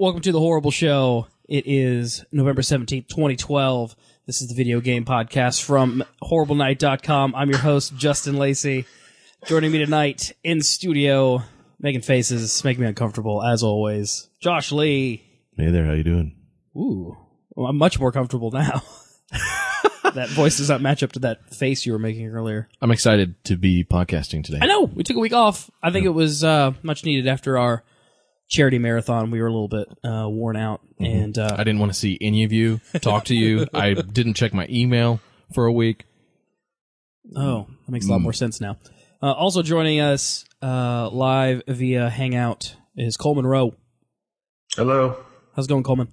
Welcome to the Horrible Show. It is November 17th, 2012. This is the video game podcast from horriblenight.com. I'm your host, Justin Lacey. Joining me tonight in studio, making faces, making me uncomfortable, as always, Josh Lee. Hey there, how you doing? Ooh, well, I'm much more comfortable now. that voice does not match up to that face you were making earlier. I'm excited to be podcasting today. I know we took a week off. I think it was uh, much needed after our charity marathon. We were a little bit uh, worn out, and uh, I didn't want to see any of you, talk to you. I didn't check my email for a week. oh, that makes a lot more sense now. Uh, also joining us uh, live via Hangout is Coleman Rowe. Hello. How's it going, Coleman?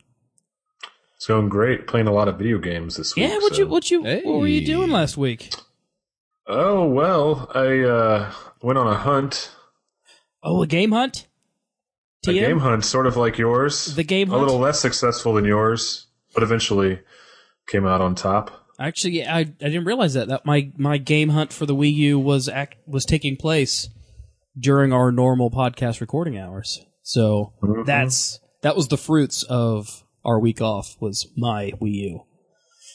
It's going great. Playing a lot of video games this week. Yeah, what so- you what you what were you doing last week? Oh well, I uh, went on a hunt, Oh, a game hunt. A TM? game hunt, sort of like yours. The game hunt, a little less successful than yours, but eventually came out on top. Actually, I I didn't realize that that my my game hunt for the Wii U was act, was taking place during our normal podcast recording hours. So Mhm. that's that was the fruits of our week off was my Wii U.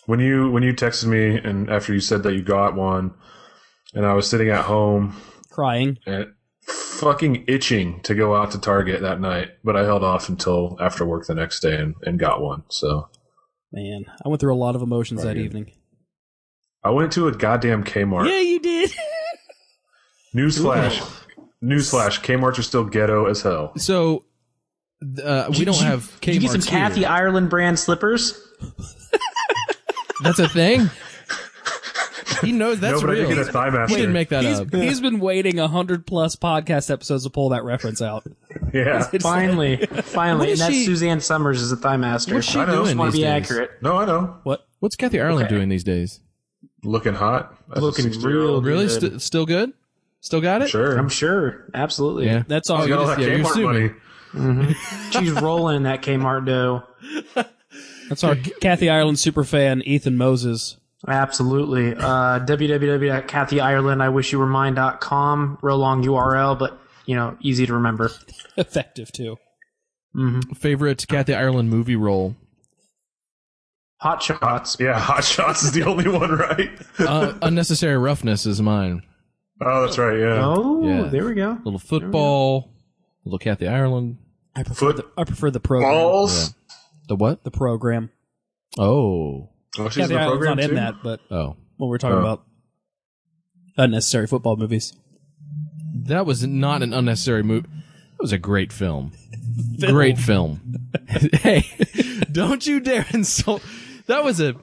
When you when you texted me and after you said that you got one, and I was sitting at home Crying. and fucking itching to go out to Target that night, but I held off until after work the next day and, and got one. So Man, I went through a lot of emotions that Right. evening. I went to a goddamn Kmart. Yeah, you did. Newsflash. Newsflash. Kmart's are still ghetto as hell. So, uh, we don't have Did you get some Kathy here. Ireland brand slippers? That's a thing. He knows that's no, but I real. did get a thigh master. He didn't make that he's, up. he's been waiting a hundred plus podcast episodes to pull that reference out. Yeah. Finally, finally, and that's she- Suzanne Somers is a thigh master. What's she I doing just want to these be days? accurate. No, I know. what? What's Kathy Ireland Okay. doing these days? Looking hot. As a Looking 60-year-old. real Really, Good. St- still good? Still got it? Sure. I'm sure, absolutely. Yeah. That's all. I you got all just- that yeah, you're Kmart assuming. money. Mm-hmm. She's rolling in that Kmart dough. That's our Kathy Ireland super fan Ethan Moses. Absolutely. Uh, www.kathyireland, I wish you were mine.com. Real long URL, but you know, easy to remember. Effective too. Favorite Kathy Ireland movie role? Hot shots. Yeah, Hot Shots is the only one, right? Uh, unnecessary roughness is mine. oh, that's right. Yeah. Oh, Yeah. there we go. little football, little Kathy Ireland. I prefer Foot- the I prefer the program. Balls. The what? The program. Oh, Oh, she's Kathy in the Ireland's program not in too? that, but oh, when we're talking Oh. about unnecessary football movies. that was not an unnecessary move. That was a great film. Great film. hey, don't you dare insult. That was a.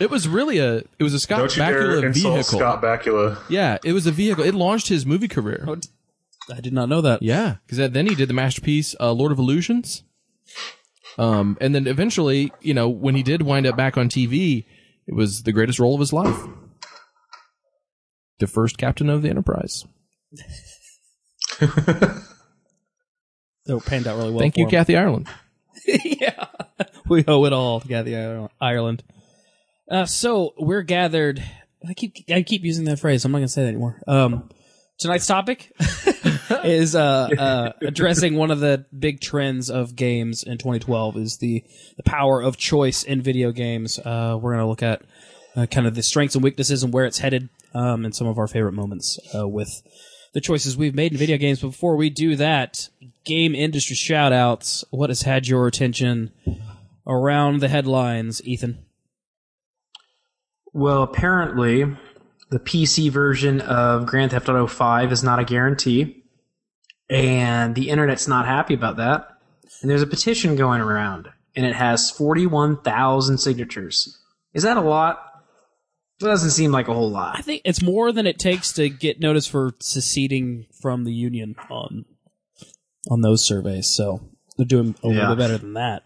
It was really a. It was a Scott Don't you dare Bakula insult vehicle. Scott Bakula. Yeah, it was a vehicle. It launched his movie career. Oh, I did not know that. Yeah, because then he did the masterpiece uh, Lord of Illusions. Um, and then eventually, you know, when he did wind up back on TV, it was the greatest role of his life. The first captain of the Enterprise. It panned out really well. Thank you, him. Kathy Ireland. yeah, we owe it all to Kathy Ireland. Uh, so we're gathered. I keep I keep using that phrase. I'm not gonna say that anymore. Um, tonight's topic is uh, uh, addressing one of the big trends of games in 2012 is the the power of choice in video games. Uh, we're gonna look at uh, kind of the strengths and weaknesses and where it's headed, um, and some of our favorite moments uh, with the choices we've made in video games. But before we do that, game industry shout outs. What has had your attention around the headlines, Ethan? Well, apparently, the PC version of Grand Theft Auto 5 is not a guarantee, and the internet's not happy about that. And there's a petition going around, and it has 41,000 signatures. Is that a lot? It doesn't seem like a whole lot. I think it's more than it takes to get notice for seceding from the union on on those surveys. So they're doing a little bit better than that.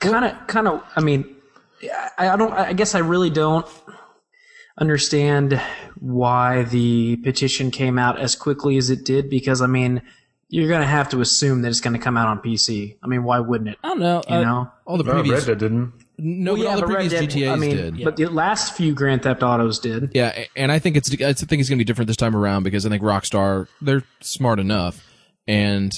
Kind of, kind of. I mean, I, I don't. I guess I really don't understand why the petition came out as quickly as it did. Because I mean, you're going to have to assume that it's going to come out on PC. I mean, why wouldn't it? I don't know. You uh, know. All the No, previous, Red Dead didn't. no, Well, but all the but Red previous Dead- GTA's I mean, did. but the last few Grand Theft Autos did. Yeah, and I think it's I think it's going to be different this time around because I think Rockstar they're smart enough, and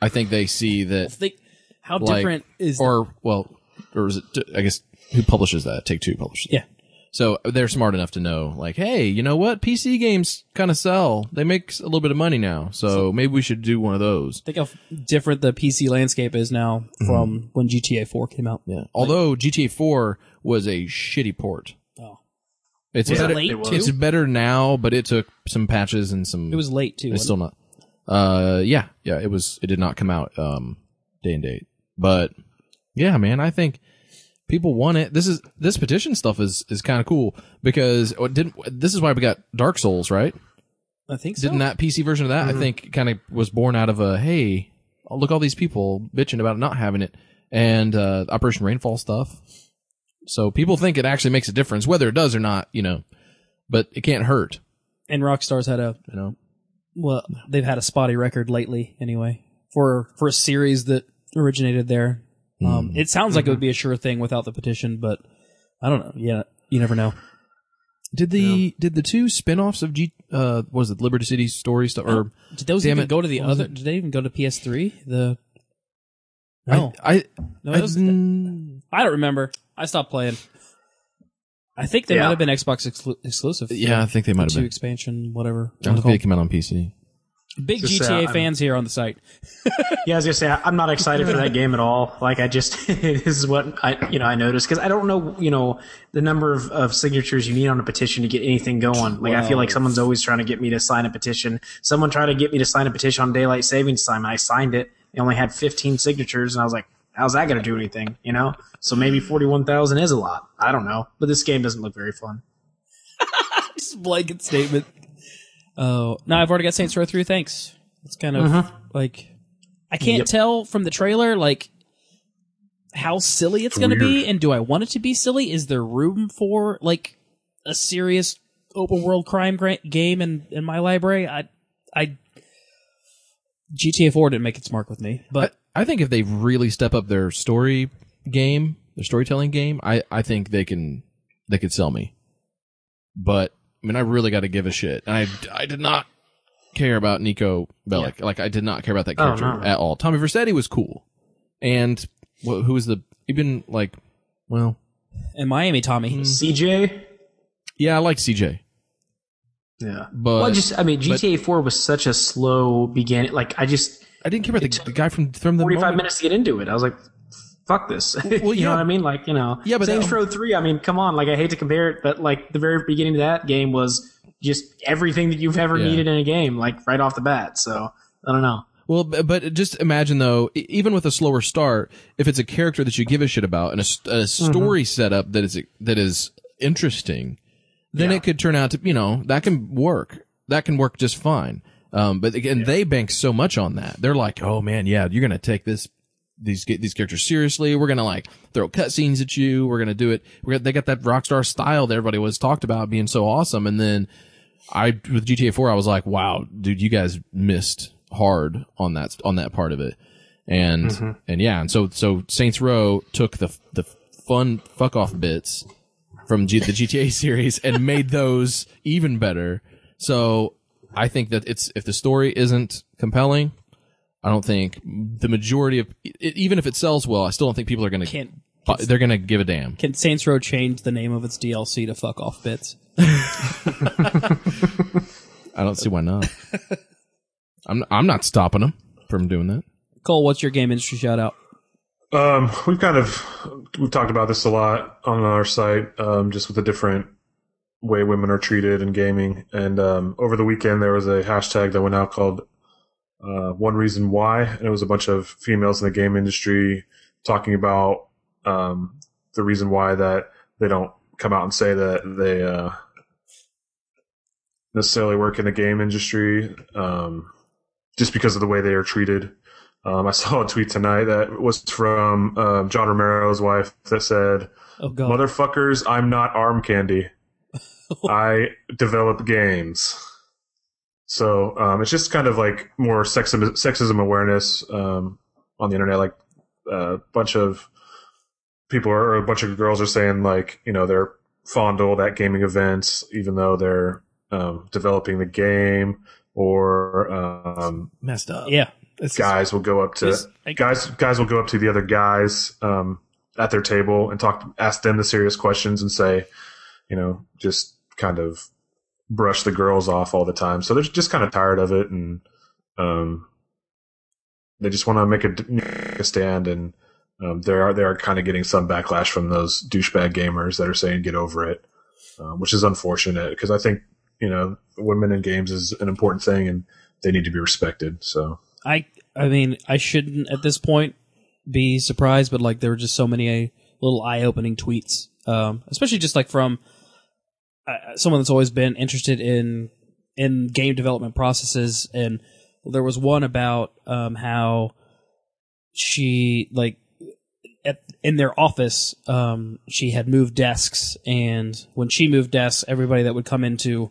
I think they see that they How Like, different is or well, or is it? I guess who publishes that? Take Two publishes. it. Yeah. So they're smart enough to know, like, hey, you know what? PC games kind of sell. They make a little bit of money now, so maybe we should do one of those. think how different the PC landscape is now Mm-hmm. from when GTA 4 came out. Yeah. Although GTA 4 was a shitty port. Oh. It's Was it better. late it too? It's better now, but it took some patches and some. It was late too. It's wasn't still not. Uh, yeah, yeah. It was. It did not come out um day and date, but yeah, man. I think people want it. This is this petition stuff is is kind of cool because what didn't this is why we got Dark Souls, right? I think so. Didn't that PC version of that I think kind of was born out of a hey, look all these people bitching about not having it and uh Operation Rainfall stuff. So people think it actually makes a difference, whether it does or not, you know. But it can't hurt, and Rockstar's had a you know. well, they've had a spotty record lately anyway for for a series that originated there. Um, it sounds like it would be a sure thing without the petition, but I don't know. Yeah, you never know. Did the did the two spin-offs of G uh what was it Liberty City story stuff or Did those even it. go to the other? Did they even go to PS3? The no, I I, no, I those- mm, I don't remember. I stopped playing. I think they Yeah. might have been Xbox exclu- exclusive. yeah I think they might have two been. expansion, whatever. I don't think they came out on PC. Big Just, uh, GTA I'm- fans here on the site. Yeah, I was gonna say I'm not excited for that game at all. Like I just this is what I you know I noticed because I don't know you know the number of, of signatures you need on a petition to get anything going. Like I feel like someone's always trying to get me to sign a petition. Someone tried to get me to sign a petition on daylight savings time, and I signed it. It only had 15 signatures, and I was like, "How's that gonna do anything?" You know. So maybe 41,000 is a lot. I don't know, but this game doesn't look very fun. Just blanket statement. Oh no, I've already got Saints Row three. Thanks. It's kind of uh-huh. like I can't Yep. tell from the trailer like how silly it's, going to be, and do I want it to be silly? Is there room for like a serious open world crime gra- game in in my library? I I GTA four didn't make its mark with me, but I think if they really step up their story game, their storytelling game, I, I think they can they could sell me. But I mean, I really got to give a shit. And I I did not care about Niko Bellic. Like I did not care about that Oh, character no. at all. Tommy Vercetti was cool, and wh- who was the even like, well, in Miami, Tommy. Mm-hmm. CJ. yeah, I like CJ, Yeah. but Well, I just I mean GTA 4 was such a slow beginning. Like I just I didn't care about the, the guy from from the 45 moment- minutes to get into it. I was like, fuck this. you yeah. know what I mean? Like, you know, Yeah, but Saints that- Row 3, I mean, come on. Like, I hate to compare it, but like the very beginning of that game was just everything that you've ever Yeah. needed in a game, like right off the bat. So I don't know. Well, but just imagine though, even with a slower start, if it's a character that you give a shit about and a story setup that is that is interesting, then it could turn out to you know that can work. That can work just fine. Um, but again, they bank so much on that. They're like, oh man, yeah, you're gonna take this these these characters seriously. We're gonna like throw cutscenes at you. We're gonna do it. Gonna, they got that Rockstar style that everybody was talked about being so awesome, and then I with GTA 4 I was like, wow, dude, you guys missed hard on that on that part of it. And mm-hmm. and yeah, and so so Saints Row took the the fun fuck off bits from G- the GTA series and made those even better. So I think that it's if the story isn't compelling, I don't think the majority of it, even if it sells well, I still don't think people are going to Can't they're going to give a damn. can Saints Row change the name of its DLC to fuck off bits? I don't see why not. I'm I'm not stopping them from doing that. Cole, what's your game industry shout out? Um, we've kind of we've talked about this a lot on our site, um, just with the different way women are treated in gaming. And um, over the weekend, there was a hashtag that went out called uh, "One Reason Why," and it was a bunch of females in the game industry talking about um, the reason why that they don't come out and say that they uh, necessarily work in the game industry, um, just because of the way they are treated. Um, I saw a tweet tonight that was from um, John Romero's wife that said, Oh. "Motherfuckers, I'm not arm candy. I develop games." So um, it's just kind of like more sexism, sexism awareness um, on the internet. Like a bunch of people are, or a bunch of girls are saying like you know they're fondled at gaming events, even though they're um, developing the game or um, Messed up. yeah. This is- guys will go up to This- I- guys guys will go up to the other guys um, at their table and talk ask them the serious questions and say you know just kind of brush the girls off all the time. So they're just kind of tired of it and um, they just want to make a, a stand and um, they are they are kind of getting some backlash from those douchebag gamers that are saying get over it um, which is unfortunate because I think you know women in games is an important thing and they need to be respected so. I I mean I shouldn't at this point be surprised, but like there were just so many uh, little eye opening tweets, um, especially just like from someone that's always been interested in in game development processes, and there was one about um, how she like at, in their office um, she had moved desks, and when she moved desks, everybody that would come into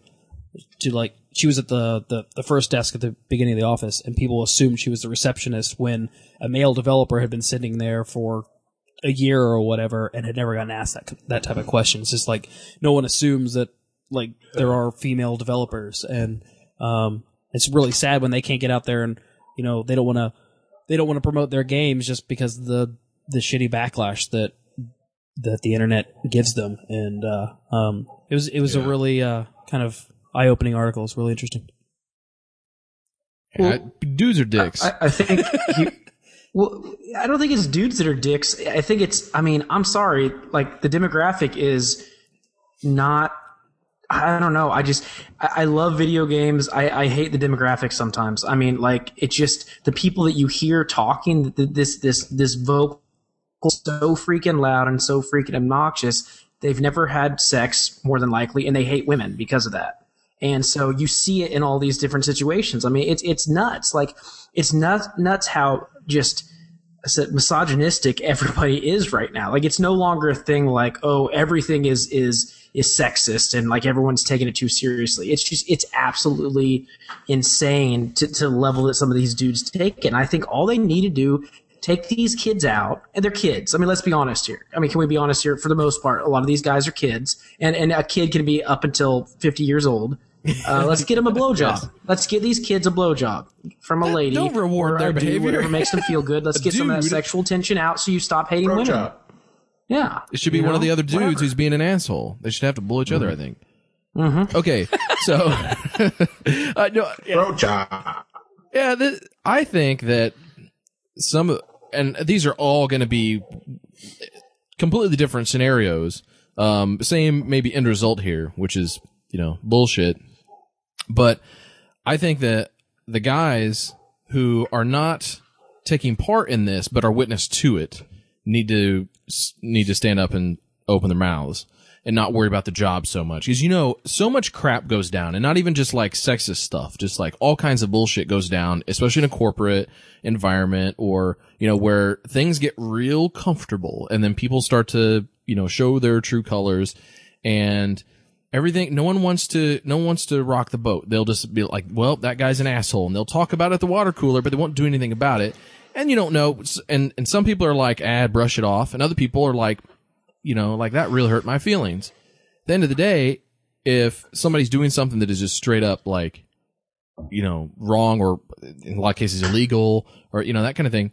to like she was at the, the the first desk at the beginning of the office. And people assumed she was the receptionist when a male developer had been sitting there for a year or whatever and had never gotten asked that that type of question. It's just like no one assumes that like there are female developers. And um it's really sad when they can't get out there and you know they don't want to they don't want to promote their games just because of the the shitty backlash that that the internet gives them. And uh um it was it was a really uh kind of eye-opening article. It's really interesting. Yeah, dudes are dicks. I, I think you, well, I don't think it's dudes that are dicks. I think it's. I mean, I'm sorry. Like the demographic is not. I don't know. I just I, I love video games. I, I hate the demographic sometimes. I mean, like it's just the people that you hear talking this this this vocal so freaking loud and so freaking obnoxious. They've never had sex more than likely, and they hate women because of that. And so you see it in all these different situations. I mean, it's it's nuts. Like it's nuts nuts how just misogynistic everybody is right now. Like it's no longer a thing like oh everything is is is sexist and like everyone's taking it too seriously. It's just it's absolutely insane to, to level that some of these dudes take. And I think all they need to do take these kids out and they're kids. I mean, let's be honest here. I mean, can we be honest here? For the most part, a lot of these guys are kids and, and a kid can be up until 50 years old. Uh, let's get them a blowjob. Let's get these kids a blowjob from a lady. don't reward their a dude, behavior. Whatever makes them feel good. Let's get some of that sexual tension out so you stop hating women. Blowjob. Yeah. It should be You one of the other dudes Whatever. who's being an asshole. They should have to blow each other, I think. Mm-hmm. Okay, so uh, no, Blowjob. yeah, th- I think that some, and these are all going to be completely different scenarios. Um, same maybe end result here, which is you know bullshit. But I think that the guys who are not taking part in this but are witness to it need to need to stand up and open their mouths and not worry about the job so much because you know so much crap goes down and not even just like sexist stuff just like all kinds of bullshit goes down especially in a corporate environment or you know where things get real comfortable and then people start to you know show their true colors and everything no one wants to no one wants to rock the boat. They'll just be like well that guy's an asshole and they'll talk about it at the water cooler but they won't do anything about it. And you don't know and and some people are like ah brush it off and other people are like you know like that really hurt my feelings. At the end of the day if somebody's doing something that is just straight up like you know wrong or in a lot of cases illegal or you know that kind of thing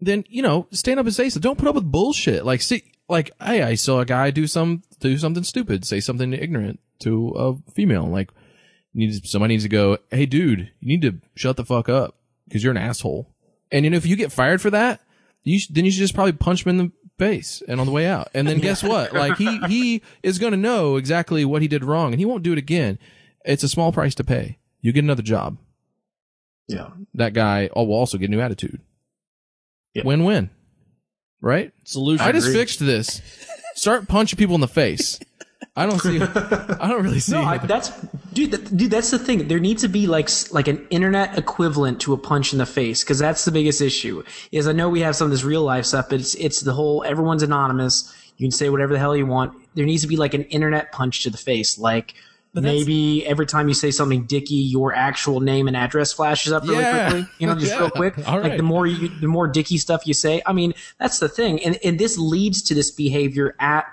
then you know stand up and say so. Don't put up with bullshit. Like see like hey i saw a guy do some do something stupid say something ignorant to a female. Like needs somebody needs to go hey dude you need to shut the fuck up because you're an asshole. And you know if you get fired for that you sh- then you should just probably punch him in the face and on the way out. And then guess what? Like he he is going to know exactly what he did wrong and he won't do it again. It's a small price to pay. You get another job. Yeah. that guy oh, will also get a new attitude. Yeah. win-win right solution I just Agreed. fixed this. Start punching people in the face. I don't see. I don't really see. No, I, that's dude. That, dude, that's the thing. There needs to be like like an internet equivalent to a punch in the face because that's the biggest issue. Is I know we have some of this real life stuff, but it's it's the whole everyone's anonymous. You can say whatever the hell you want. There needs to be like an internet punch to the face, like. That's- Maybe every time you say something dicky, your actual name and address flashes up really Yeah. quickly. You know, just Yeah. real quick. All Like right. the more you, the more dicky stuff you say. I mean, that's the thing, and and this leads to this behavior at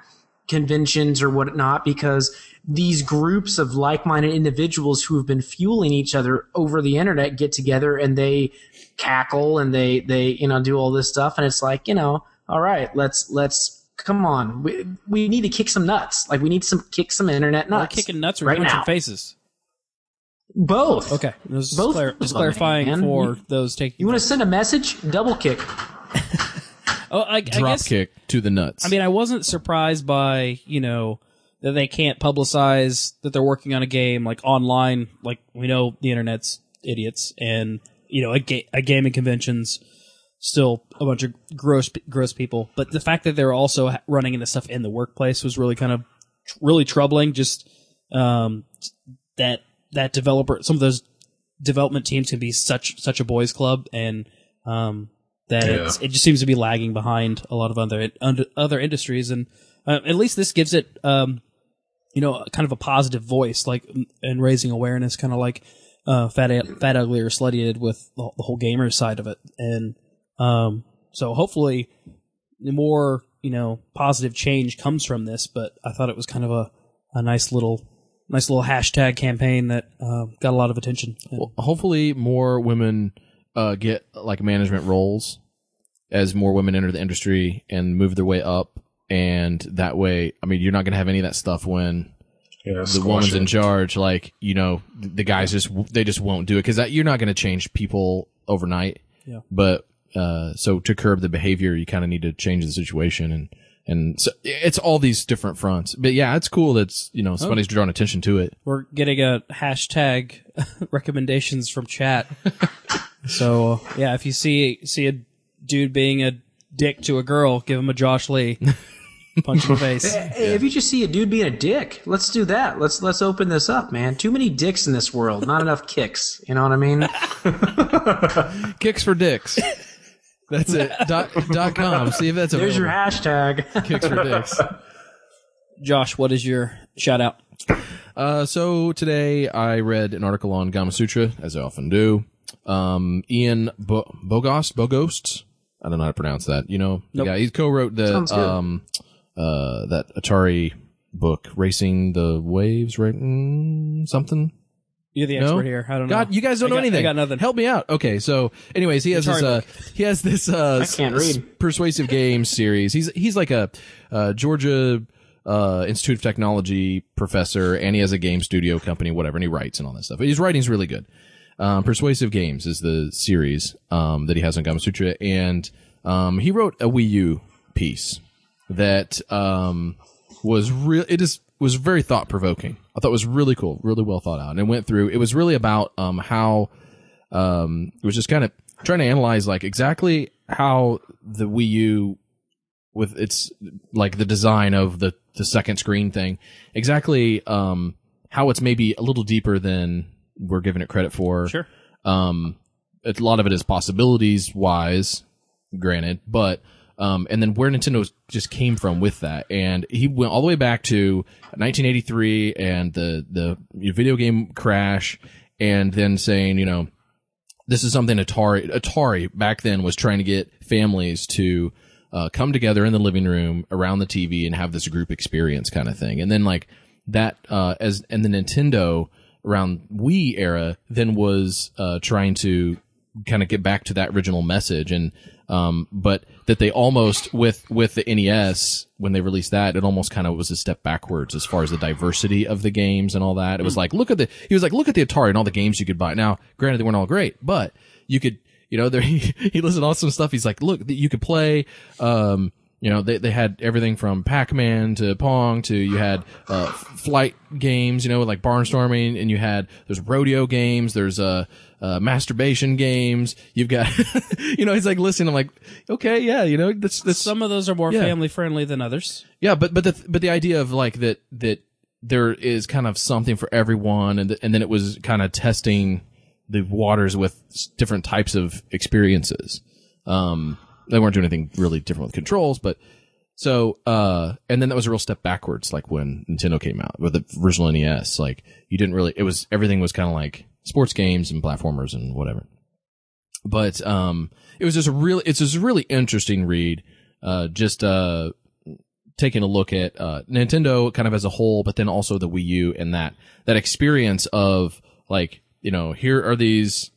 conventions or whatnot because these groups of like-minded individuals who have been fueling each other over the internet get together and they cackle and they they you know do all this stuff and it's like you know all right let's let's come on we, we need to kick some nuts like we need some kick some internet Or nuts kicking nuts or right punching now. faces. both Okay, just, Both clar- just clarifying man. for You- those taking. you want to send a message double kick oh, I, I Drop guess, kick to the nuts. I mean, I wasn't surprised by you know that they can't publicize that they're working on a game like online. Like we know the internet's idiots, and you know a, ga- a gaming conventions still a bunch of gross gross people. But the fact that they're also running into stuff in the workplace was really kind of really troubling. Just um, that that developer, some of those development teams can be such such a boys club, and um, that Yeah. it's, it just seems to be lagging behind a lot of other under, other industries, and uh, at least this gives it, um, you know, kind of a positive voice, like and raising awareness, kind of like uh, fat fat ugly or slutty did with the, the whole gamer side of it, and um, so hopefully more you know positive change comes from this. But I thought it was kind of a, a nice little nice little hashtag campaign that uh, got a lot of attention. And- Well, hopefully more women uh, get like management roles as more women enter the industry and move their way up. And that way, I mean, you're not going to have any of that stuff when Yeah, the woman's it. in charge. Like, you know, the guys just, they just won't do it because you're not going to change people overnight. Yeah. But, uh, so to curb the behavior, you kind of need to change the situation and, and so it's all these different fronts. But yeah, it's cool that's, you know, somebody's drawing attention to it. We're getting a hashtag recommendations from chat. so yeah, if you see see a dude being a dick to a girl, give him a Josh Lee punch in the face. Hey, if you just see a dude being a dick, let's do that. Let's let's open this up, man. Too many dicks in this world, not enough kicks. You know what I mean? Kicks for dicks. That's it. dot, dot com. See if that's a There's your hashtag. Kicks for dicks. Josh, what is your shout out? Uh, so today I read an article on Gamasutra, as I often do. Um, Ian Bo- Bogost, Bogost. I don't know how to pronounce that. You know, Nope. guy. He co-wrote the um, uh, that Atari book, Racing the Waves, right? Mm, something. You're the No? expert here. I don't know. God, you guys don't I know got- anything. I got nothing. Help me out. Okay, so anyways, he has Atari this uh, he has this uh I can't read. persuasive games series. He's he's like a uh, Georgia uh, Institute of Technology professor, and he has a game studio company, whatever, and he writes and all that stuff. His writing's really good. Um, Persuasive Games is the series um, that he has on Gamasutra, and um, he wrote a Wii U piece that um, was real. It is was very thought provoking. I thought it was really cool, really well thought out, and it went through. It was really about um, how um, it was just kind of trying to analyze like exactly how the Wii U with its like the design of the the second screen thing, exactly um, how it's maybe a little deeper than we're giving it credit for. Sure. Um, a lot of it is possibilities wise, granted, but um, and then where Nintendo just came from with that, and he went all the way back to 1983 and the the video game crash, and then saying, you know, this is something Atari Atari back then was trying to get families to uh, come together in the living room around the TV and have this group experience kind of thing. And then like that uh, as and the Nintendo around Wii era then was uh, trying to kind of get back to that original message and um but that they almost with with the NES when they released that it almost kind of was a step backwards as far as the diversity of the games and all that. It was like look at the he was like look at the Atari and all the games you could buy. Now granted they weren't all great but you could you know there he, he listed all some stuff. He's like look you could play um you know, they, they had everything from Pac-Man to Pong to you had, uh, flight games, you know, like barnstorming and you had, there's rodeo games, there's, uh, uh, masturbation games. You've got, you know, he's like, listen, I'm like, okay, yeah, you know, that's, that's, Some of those are more Yeah. family friendly than others. yeah, but, but the, but the idea of like that, that there is kind of something for everyone and, th- and then it was kind of testing the waters with different types of experiences. Um, they weren't doing anything really different with controls, but so, uh, and then that was a real step backwards, like when Nintendo came out with the original NES. Like you didn't really, it was, everything was kind of like sports games and platformers and whatever. But, um, it was just a really, it's just a really interesting read. Uh, just, uh, taking a look at uh, Nintendo kind of as a whole, but then also the Wii U and that that experience of like you know here are these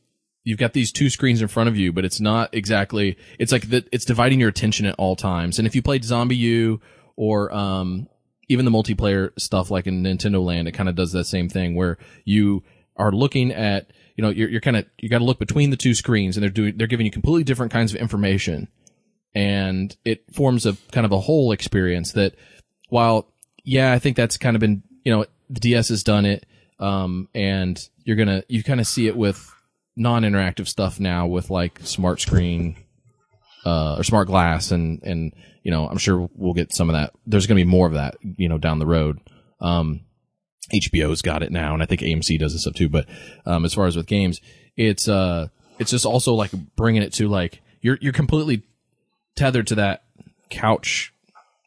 you've got these two screens in front of you, but it's not exactly it's like that it's dividing your attention at all times. And if you played ZombiU or um even the multiplayer stuff like in Nintendo Land, it kind of does that same thing where you are looking at you know you're, you're kind of you got to look between the two screens and they're doing they're giving you completely different kinds of information. And it forms a kind of a whole experience that while yeah i think that's kind of been you know the ds has done it um and you're gonna you kind of see it with non-interactive stuff now with like smart screen uh or smart glass and and you know i'm sure we'll get some of that. There's gonna be more of that you know down the road. Um hbo's got it now and i think amc does this stuff too but um as far as with games it's uh it's just also like bringing it to like you're you're completely tethered to that couch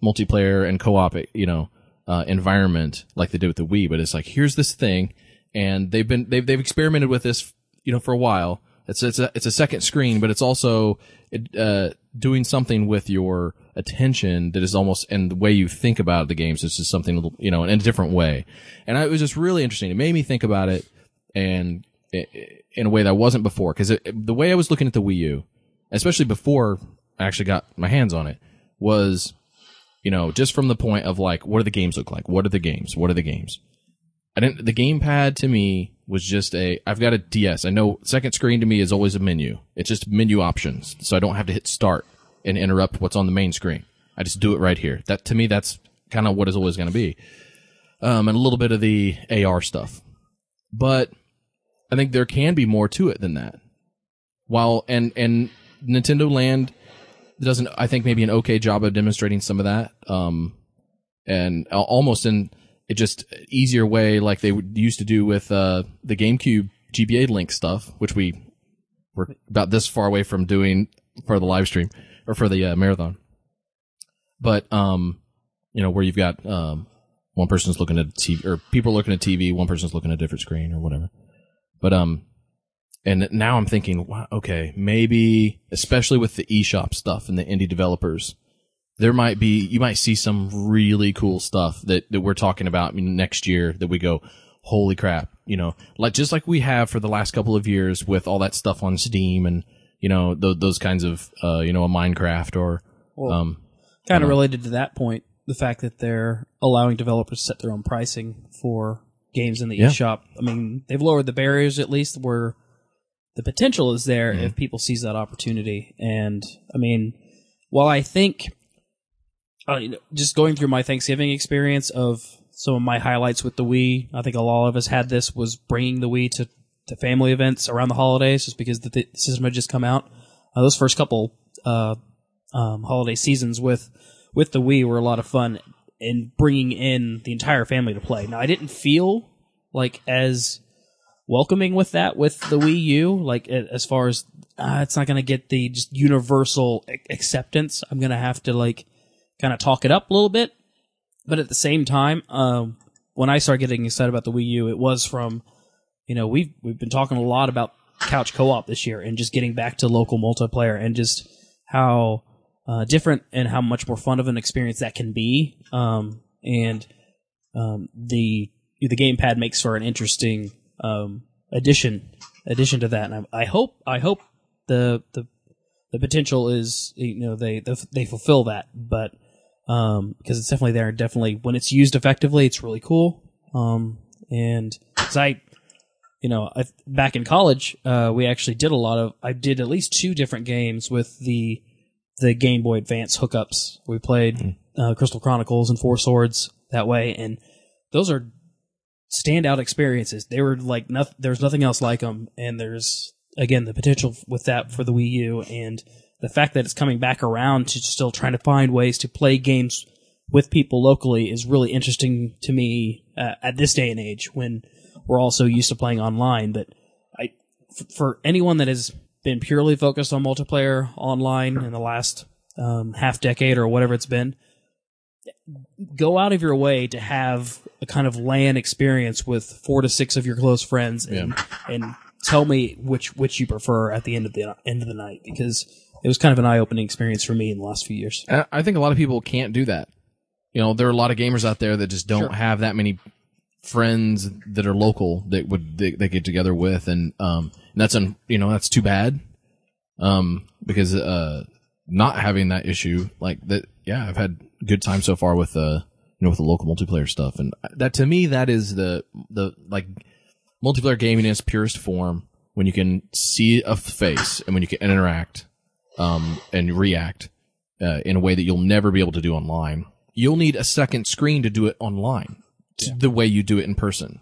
multiplayer and co-op, you know, uh, environment like they did with the Wii. But it's like here's this thing, and they've been they've they've experimented with this, you know, for a while. It's it's a it's a second screen, but it's also uh, doing something with your attention that is almost and the way you think about the games this is just something you know in a different way. And I, it was just really interesting. It made me think about it and it, in a way that wasn't before because the way I was looking at the Wii U, especially before I actually got my hands on it was, you know, just from the point of like, what do the games look like? What are the games? What are the games? I didn't, the gamepad to me was just a, I've got a DS. I know second screen to me is always a menu. It's just menu options. So I don't have to hit start and interrupt what's on the main screen. I just do it right here. That to me, that's kind of what is always going to be. Um, and a little bit of the AR stuff. But I think there can be more to it than that. While, and, and Nintendo Land doesn't, I think maybe an okay job of demonstrating some of that. Um, and almost in it just easier way like they used to do with uh, the GameCube GBA link stuff, which we were about this far away from doing for the live stream or for the uh, marathon. But um, you know where you've got um, one person's looking at TV or people looking at TV, one person's looking at a different screen or whatever. But um, and now I'm thinking, wow, okay, maybe, especially with the eShop stuff and the indie developers, there might be, you might see some really cool stuff that, that we're talking about next year that we go, holy crap, you know, like, just like we have for the last couple of years with all that stuff on Steam and, you know, th- those kinds of, uh, you know, a Minecraft or, well, um, kind of related to that point, the fact that they're allowing developers to set their own pricing for games in the Yeah. eShop. I mean, they've lowered the barriers at least where the potential is there if people seize that opportunity. And I mean, while I think, uh, you know, just going through my Thanksgiving experience of some of my highlights with the Wii, I think a lot of us had this was bringing the Wii to, to family events around the holidays, just because the, the system had just come out. Uh, those first couple uh, um, holiday seasons with with the Wii were a lot of fun in bringing in the entire family to play. Now, I didn't feel like as welcoming with that with the Wii U. Like as far as uh, it's not going to get the just universal acceptance. I'm going to have to like kind of talk it up a little bit. But at the same time, um, when I started getting excited about the Wii U, it was from, you know, we've we've been talking a lot about couch co-op this year and just getting back to local multiplayer and just how uh, different and how much more fun of an experience that can be. Um, and um, the the gamepad makes for an interesting um, addition addition to that. And I, I hope I hope the the the potential is you know they they fulfill that, but um, because it's definitely there. Definitely when it's used effectively, it's really cool. Um, and I, you know, I, back in college, uh, we actually did a lot of. I did at least two different games with the the Game Boy Advance hookups. We played uh, Crystal Chronicles and Four Swords that way, and those are standout experiences. They were like nothing. There's nothing else like them, and there's again the potential with that for the Wii U, and the fact that it's coming back around to still trying to find ways to play games with people locally is really interesting to me uh, at this day and age when we're all so used to playing online. But I, f- for anyone that has been purely focused on multiplayer online in the last um, half decade or whatever it's been, go out of your way to have a kind of LAN experience with four to six of your close friends and and tell me which which you prefer at the end of the end of the night because it was kind of an eye opening experience for me in the last few years. I I think a lot of people can't do that. you know, there are a lot of gamers out there that just don't Sure. have that many friends that are local that would they, they get together with, and um, and that's un, you know that's too bad, um, because uh, not having that issue like that, yeah, I've had good time so far with uh, you know, with the local multiplayer stuff, and that to me that is the the like multiplayer gaming in its purest form when you can see a face and when you can interact um, and react uh, in a way that you'll never be able to do online. You'll need a second screen to do it online, t- the way you do it in person,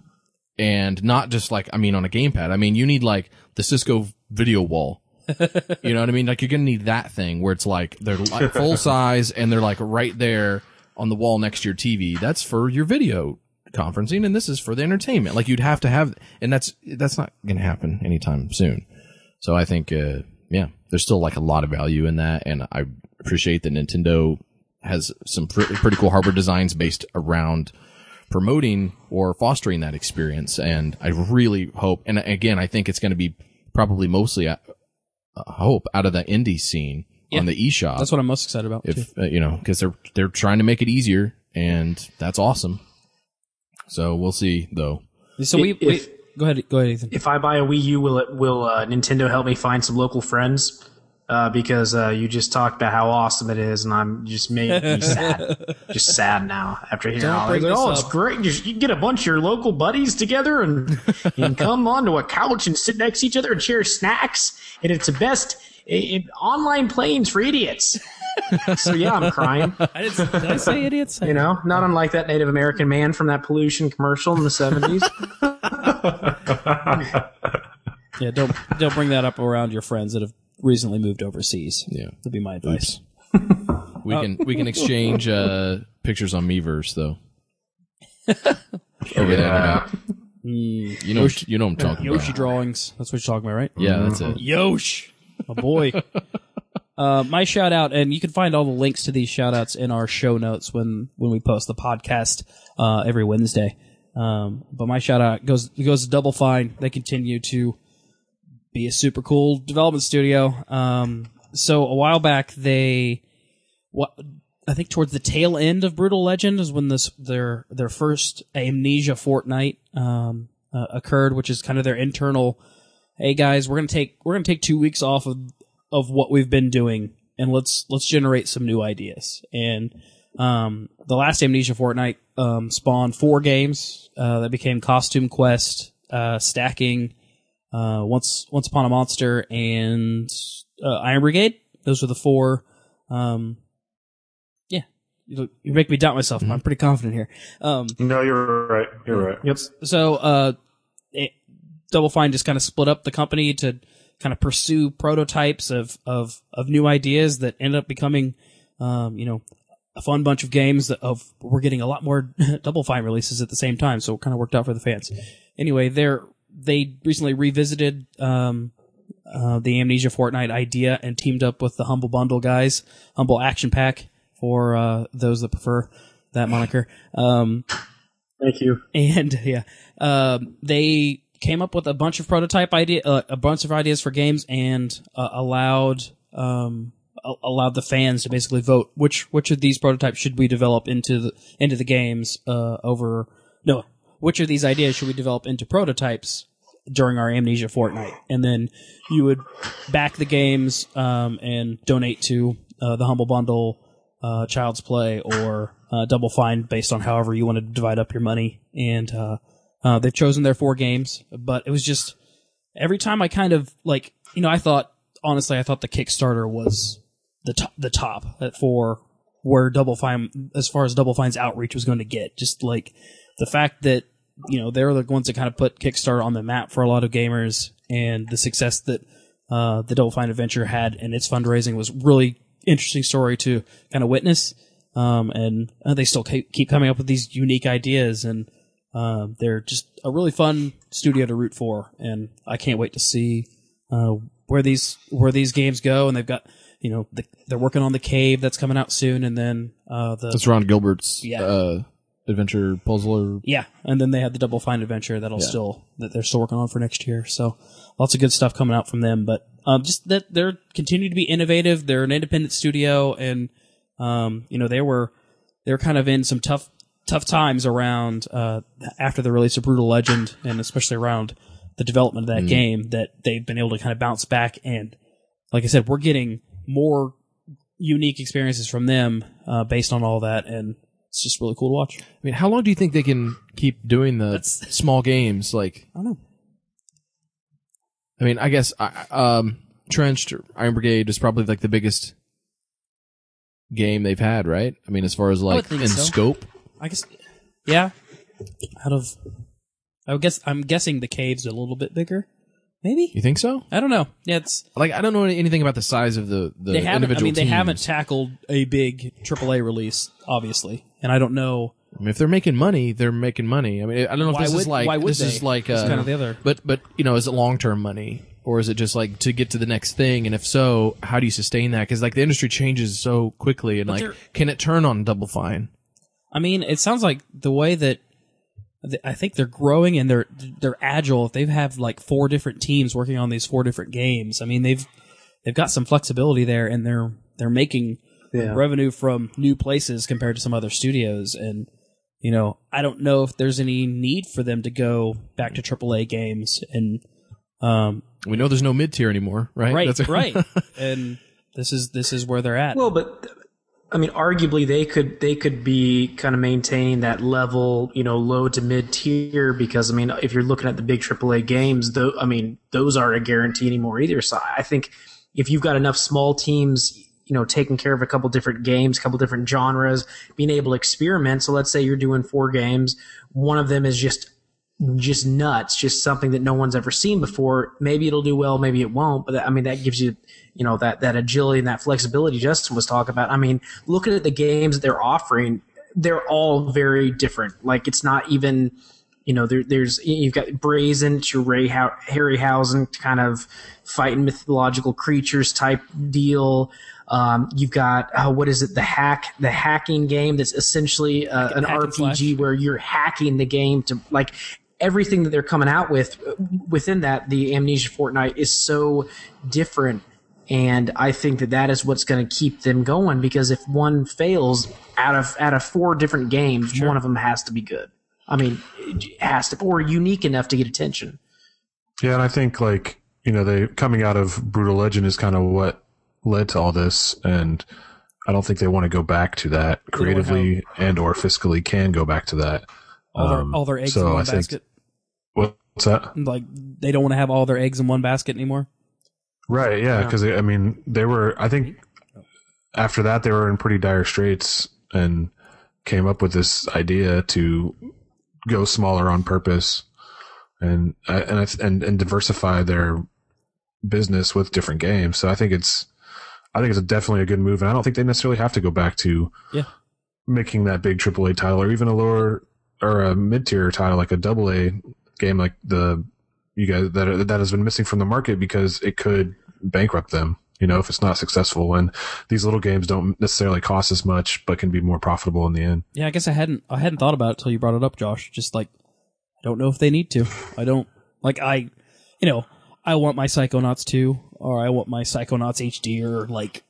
and not just like I mean on a gamepad. I mean you need like the Cisco video wall. you know what I mean? Like you're gonna need that thing where it's like they're like full size and they're like right there on the wall next to your TV. That's for your video conferencing, and this is for the entertainment. Like you'd have to have, and that's that's not gonna happen anytime soon. So I think, uh, yeah, there's still like a lot of value in that, and I appreciate that Nintendo has some pr- pretty cool hardware designs based around promoting or fostering that experience. And I really hope, and again, I think it's going to be probably mostly, I hope, out of the indie scene on the eShop. That's what I'm most excited about. too. if uh, you know, because they're they're trying to make it easier, and that's awesome. So we'll see, though. So we, If- we go ahead, go ahead, Ethan. If I buy a Wii U, will it will uh, Nintendo help me find some local friends? Uh, because uh, you just talked about how awesome it is, and I'm just made me sad, just sad now after hearing Don't all this. Oh, it's up. great! You, you can get a bunch of your local buddies together and can come onto a couch and sit next to each other and share snacks, and it's the best i i online planes for idiots. so yeah, I'm crying. I didn't, did I say idiots? You know, not unlike that Native American man from that pollution commercial in the '70s. Yeah, don't don't bring that up around your friends that have recently moved overseas. Yeah. That'd be my advice. We can we can exchange uh, pictures on Miiverse though. Over the Yeah. internet. You know you know what I'm talking Yoshi about. Yoshi drawings. That's what you're talking about, right? Yeah, that's it. Yosh, a boy. uh, my shout out, and you can find all the links to these shout outs in our show notes when when we post the podcast uh, every Wednesday. Um, but my shout out goes goes to Double Fine. They continue to be a super cool development studio. Um, so a while back, they what I think towards the tail end of Brutal Legend is when this their their first Amnesia Fortnight um, uh, occurred, which is kind of their internal. Hey guys, we're gonna take we're gonna take two weeks off of of what we've been doing, and let's let's generate some new ideas. And um, the last Amnesia Fortnight um, spawned four games uh, that became Costume Quest, uh, Stacking, uh, Once Once Upon a Monster, and uh, Iron Brigade. Those are the four. Um, yeah, you, you make me doubt myself. but I'm pretty confident here. Um, No, you're right. You're right. Yep. so uh, it, Double Fine just kind of split up the company to kind of pursue prototypes of of of new ideas that end up becoming, um, you know, a fun bunch of games that of we're getting a lot more Double Fine releases at the same time, so it kind of worked out for the fans. Anyway, they're they recently revisited um, uh, the Amnesia Fortnight idea and teamed up with the Humble Bundle guys, Humble Action Pack for uh, those that prefer that moniker. Um, Thank you. and yeah, um, they came up with a bunch of prototype idea, uh, a bunch of ideas for games, and uh, allowed um, a- allowed the fans to basically vote which which of these prototypes should we develop into the into the games uh, over no which of these ideas should we develop into prototypes during our amnesia fortnight and then you would back the games um, and donate to uh, the humble bundle uh, child's play or uh, double fine based on however you want to divide up your money. And uh, uh, they've chosen their four games but it was just every time i kind of like you know i thought honestly i thought the kickstarter was the top the top for where double fine as far as double fine's outreach was going to get. Just like the fact that you know they're the ones that kind of put kickstarter on the map for a lot of gamers and the success that uh, the double fine adventure had in its fundraising was really interesting story to kind of witness um, and uh, they still keep keep coming up with these unique ideas and um, they're just a really fun studio to root for and i can't wait to see uh, where these where these games go and they've got you know the, they're working on the cave that's coming out soon and then uh, the That's Ron Gilbert's Yeah. Adventure puzzler. yeah, and then they had the Double Fine adventure that'll Yeah. still that they're still working on for next year. So lots of good stuff coming out from them. But um, just that they're continue to be innovative. They're an independent studio, and um, you know they were they're kind of in some tough tough times around uh, after the release of Brutal Legend, and especially around the development of that game. That they've been able to kind of bounce back, and like I said, we're getting more unique experiences from them uh, based on all that, and it's just really cool to watch. I mean, how long do you think they can keep doing the That's- small games? Like, I don't know. I mean, I guess I- um, Trenched or Iron Brigade is probably like the biggest game they've had, right? I mean, as far as like think in so. scope. I guess, yeah. Out of, I would guess I'm guessing the cave's a little bit bigger, maybe. You think so? I don't know. Yeah, it's Like, I don't know anything about the size of the the they haven't. I individual mean, they teams. haven't tackled a big AAA release, obviously, and I don't know. I mean, if they're making money, they're making money. I mean, I don't know if Why this would- is like why would this is they? like uh, kind of the other- But but you know, is it long term money or is it just like to get to the next thing? And if so, how do you sustain that? Because like the industry changes so quickly, and like, they're- can it turn on Double Fine? I mean, it sounds like the way that th- I think they're growing and they're they're agile. If they have like four different teams working on these four different games, I mean they've they've got some flexibility there, and they're they're making Yeah. revenue from new places compared to some other studios. And you know, I don't know if there's any need for them to go back to AAA games and um, We know there's no mid tier anymore, right? right, That's- right, and this is this is where they're at. Well, but I mean, arguably they could they could be kind of maintaining that level, you know, low to mid tier because I mean, if you're looking at the big AAA games, though, I mean, those aren't a guarantee anymore either. So I think if you've got enough small teams, you know, taking care of a couple different games, a couple different genres, being able to experiment. So let's say you're doing four games, one of them is just just nuts, just something that no one's ever seen before. Maybe it'll do well, maybe it won't. But that, I mean, that gives you, you know, that that agility and that flexibility Justin was talking about. I mean, looking at the games that they're offering, they're all very different. Like it's not even, you know, there, there's you've got Brazen to Ray How- Harryhausen kind of fighting mythological creatures type deal. Um, you've got uh, what is it? The hack, the hacking game that's essentially uh, an hack and slash. RPG where you're hacking the game to like everything that they're coming out with within that the Amnesia Fortnight is so different. And i think that that is what's going to keep them going because if one fails out of out of four different games one of them has to be good. I mean it has to or unique enough to get attention. Yeah, and I think like you know they coming out of Brutal Legend is kind of what led to all this, and I don't think they want to go back to that creatively and or fiscally can go back to that. all their Um, all their eggs so in one I think- basket. What's that? Like they don't want to have all their eggs in one basket anymore. Right, yeah, because I mean they were. I think after that they were in pretty dire straits and came up with this idea to go smaller on purpose and uh, and and and diversify their business with different games. So I think it's I think it's definitely a good move, and I don't think they necessarily have to go back to Yeah. making that big AAA title or even a lower or a mid tier title like a double A game like the you guys that that has been missing from the market because it could bankrupt them. You know, if it's not successful, and these little games don't necessarily cost as much, but can be more profitable in the end. Yeah, I guess I hadn't I hadn't thought about it till you brought it up, Josh. Just like I don't know if they need to. I don't like I you know, I want my Psychonauts 2 or I want my Psychonauts HD or like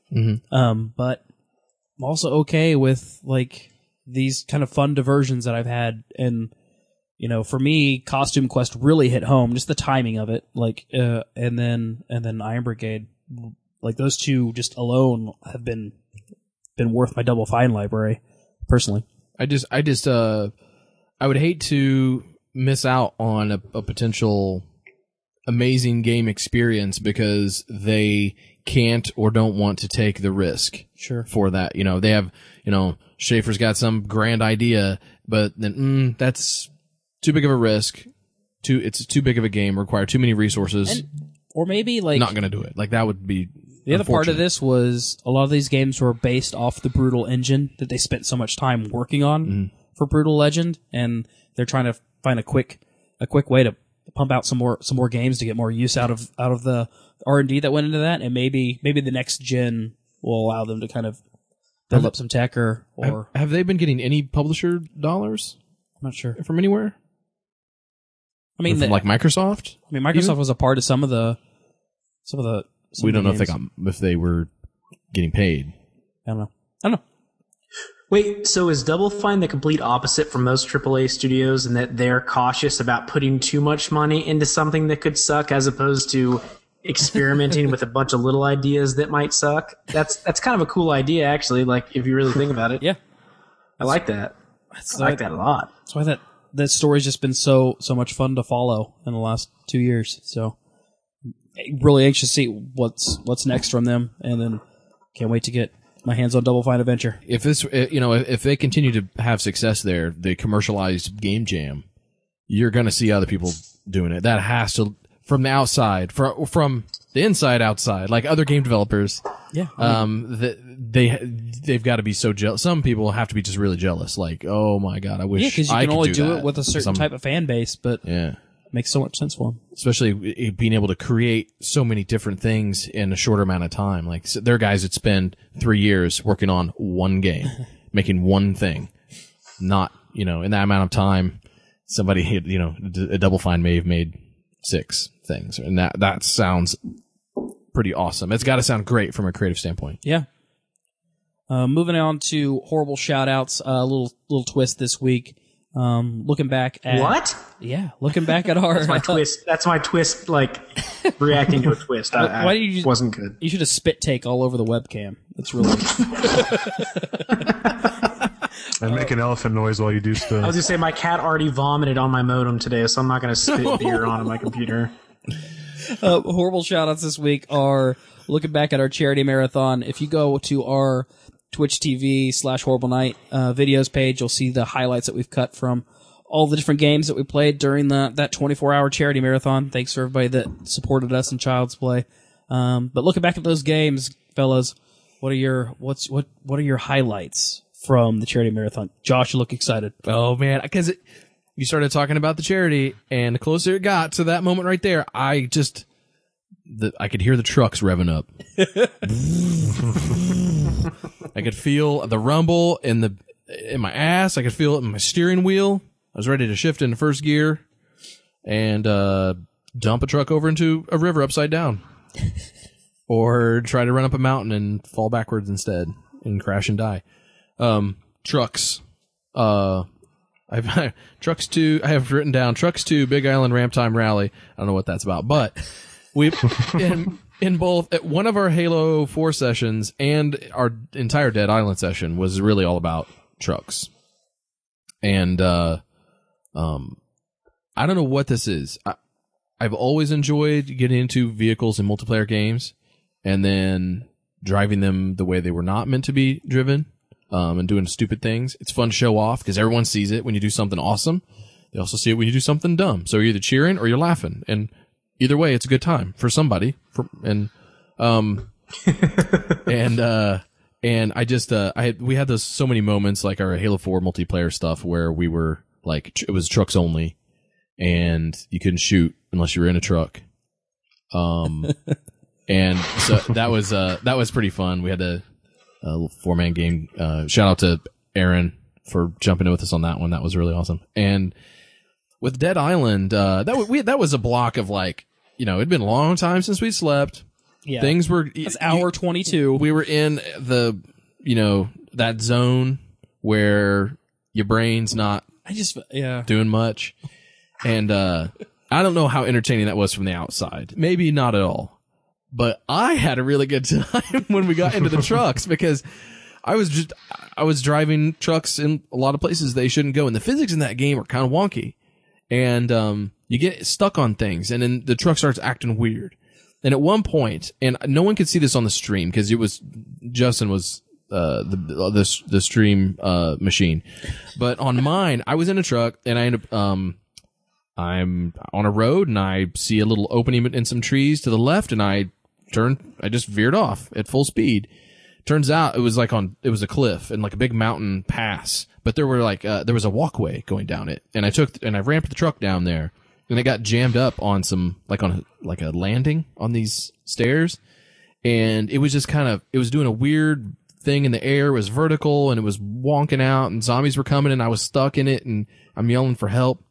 um but I'm also okay with like these kind of fun diversions that I've had and you know, for me, Costume Quest really hit home, just the timing of it. Like uh and then and then Iron Brigade like those two just alone have been been worth my double fine library personally. I just, I just, uh, I would hate to miss out on a, a potential amazing game experience because they can't or don't want to take the risk Sure. for that. You know, they have, you know, Schafer's got some grand idea, but then mm, that's too big of a risk. Too, it's too big of a game. Require too many resources. Or maybe like not going to do it. Like that would be the other part of this was a lot of these games were based off the Brutal engine that they spent so much time working on Mm-hmm. for Brutal Legend, and they're trying to find a quick a quick way to pump out some more some more games to get more use out of out of the R and D that went into that, and maybe maybe the next gen will allow them to kind of build up some tech or or Have they been getting any publisher dollars I'm not sure. from anywhere? I mean, from the, like Microsoft? I mean, Microsoft was a part of some of the some of the. Some we of don't the know if they got if they were getting paid. I don't know. I don't know. Wait, so is Double Fine the complete opposite from most AAA studios in that they're cautious about putting too much money into something that could suck as opposed to experimenting with a bunch of little ideas that might suck? That's that's kind of a cool idea actually, like if you really think about it. Yeah. I like that. That's I like that a lot. That's why that that story's just been so so much fun to follow in the last two years. So really anxious to see what's what's next from them, and then can't wait to get my hands on Double Fine Adventure. If this, uh, you know, if they continue to have success there, the commercialized game jam, you're going to see other people doing it. That has to from the outside, from from the inside outside, like other game developers. Yeah, Um, the, they they've got to be so jealous. Some people have to be just really jealous. Like, oh my god, I wish yeah, because you I can could only do, do, that. it with a certain Some- type of fan base, but it Yeah. makes so much sense for them. especially i- being able to create so many different things in a shorter amount of time. Like so there are guys that spend three years working on one game, making one thing, not you know in that amount of time. Somebody you know a Double Fine may have made six things, and that that sounds pretty awesome. It's got to sound great from a creative standpoint. Yeah. Uh, moving on to horrible shout outs, a little little twist this week. Um, looking back at What? yeah, looking back at our That's my twist. That's my twist. Like reacting to a twist. I, I Why do you just- wasn't good. You should have spit take all over the webcam. That's really And make an elephant noise while you do stuff. I was gonna say my cat already vomited on my modem today, so I'm not gonna spit beer onto my computer. uh, horrible shout outs this week are looking back at our charity marathon. If you go to our Twitch TV slash horrible night uh, videos page, you'll see the highlights that we've cut from all the different games that we played during the that 24 hour charity marathon. Thanks for everybody that supported us in Child's Play. Um, but looking back at those games, fellas, what are your what's what what are your highlights from the charity marathon? Josh, look excited. Oh man, because you started talking about the charity, and the closer it got to that moment right there, I just the, I could hear the trucks revving up. I could feel the rumble in the in my ass. I could feel it in my steering wheel. I was ready to shift into first gear and uh, dump a truck over into a river upside down, or try to run up a mountain and fall backwards instead and crash and die. Um, trucks. Uh, I've trucks to I have written down trucks to Big Island Ramp Time Rally. I don't know what that's about, but we in in both at one of our Halo Four sessions and our entire Dead Island session was really all about trucks, and uh, um, I don't know what this is. I, I've always enjoyed getting into vehicles in multiplayer games, and then driving them the way they were not meant to be driven um, and doing stupid things. It's fun to show off because everyone sees it when you do something awesome. They also see it when you do something dumb. So you're either cheering or you're laughing, and either way, it's a good time for somebody. For and um and uh and I just uh I had, we had those so many moments like our Halo Four multiplayer stuff where we were like it was trucks only, and you couldn't shoot unless you were in a truck. Um. And so that was uh that was pretty fun. We had a, a four man game. Uh, shout out to Aaron for jumping in with us on that one. That was really awesome. And with Dead Island, uh, that w- we that was a block of like you know it'd been a long time since we slept. Yeah, Things were It's hour 22. we were in the you know that zone where your brain's not I just yeah. doing much. And uh I don't know how entertaining that was from the outside. Maybe not at all. But I had a really good time when we got into the trucks because I was just I was driving trucks in a lot of places they shouldn't go and the physics in that game are kind of wonky. And um you get stuck on things and then the truck starts acting weird. And at one point, and no one could see this on the stream because it was Justin was uh, the the the stream uh, machine, but on mine, I was in a truck and I end up um, I'm on a road and I see a little opening in some trees to the left and I turned, I just veered off at full speed. Turns out it was like on, it was a cliff and like a big mountain pass, but there were like, uh, there was a walkway going down it and I took, and I ramped the truck down there and it got jammed up on some, like on a, like a landing on these stairs. And it was just kind of, it was doing a weird thing in the air. It was vertical and it was wonking out and zombies were coming and I was stuck in it and I'm yelling for help.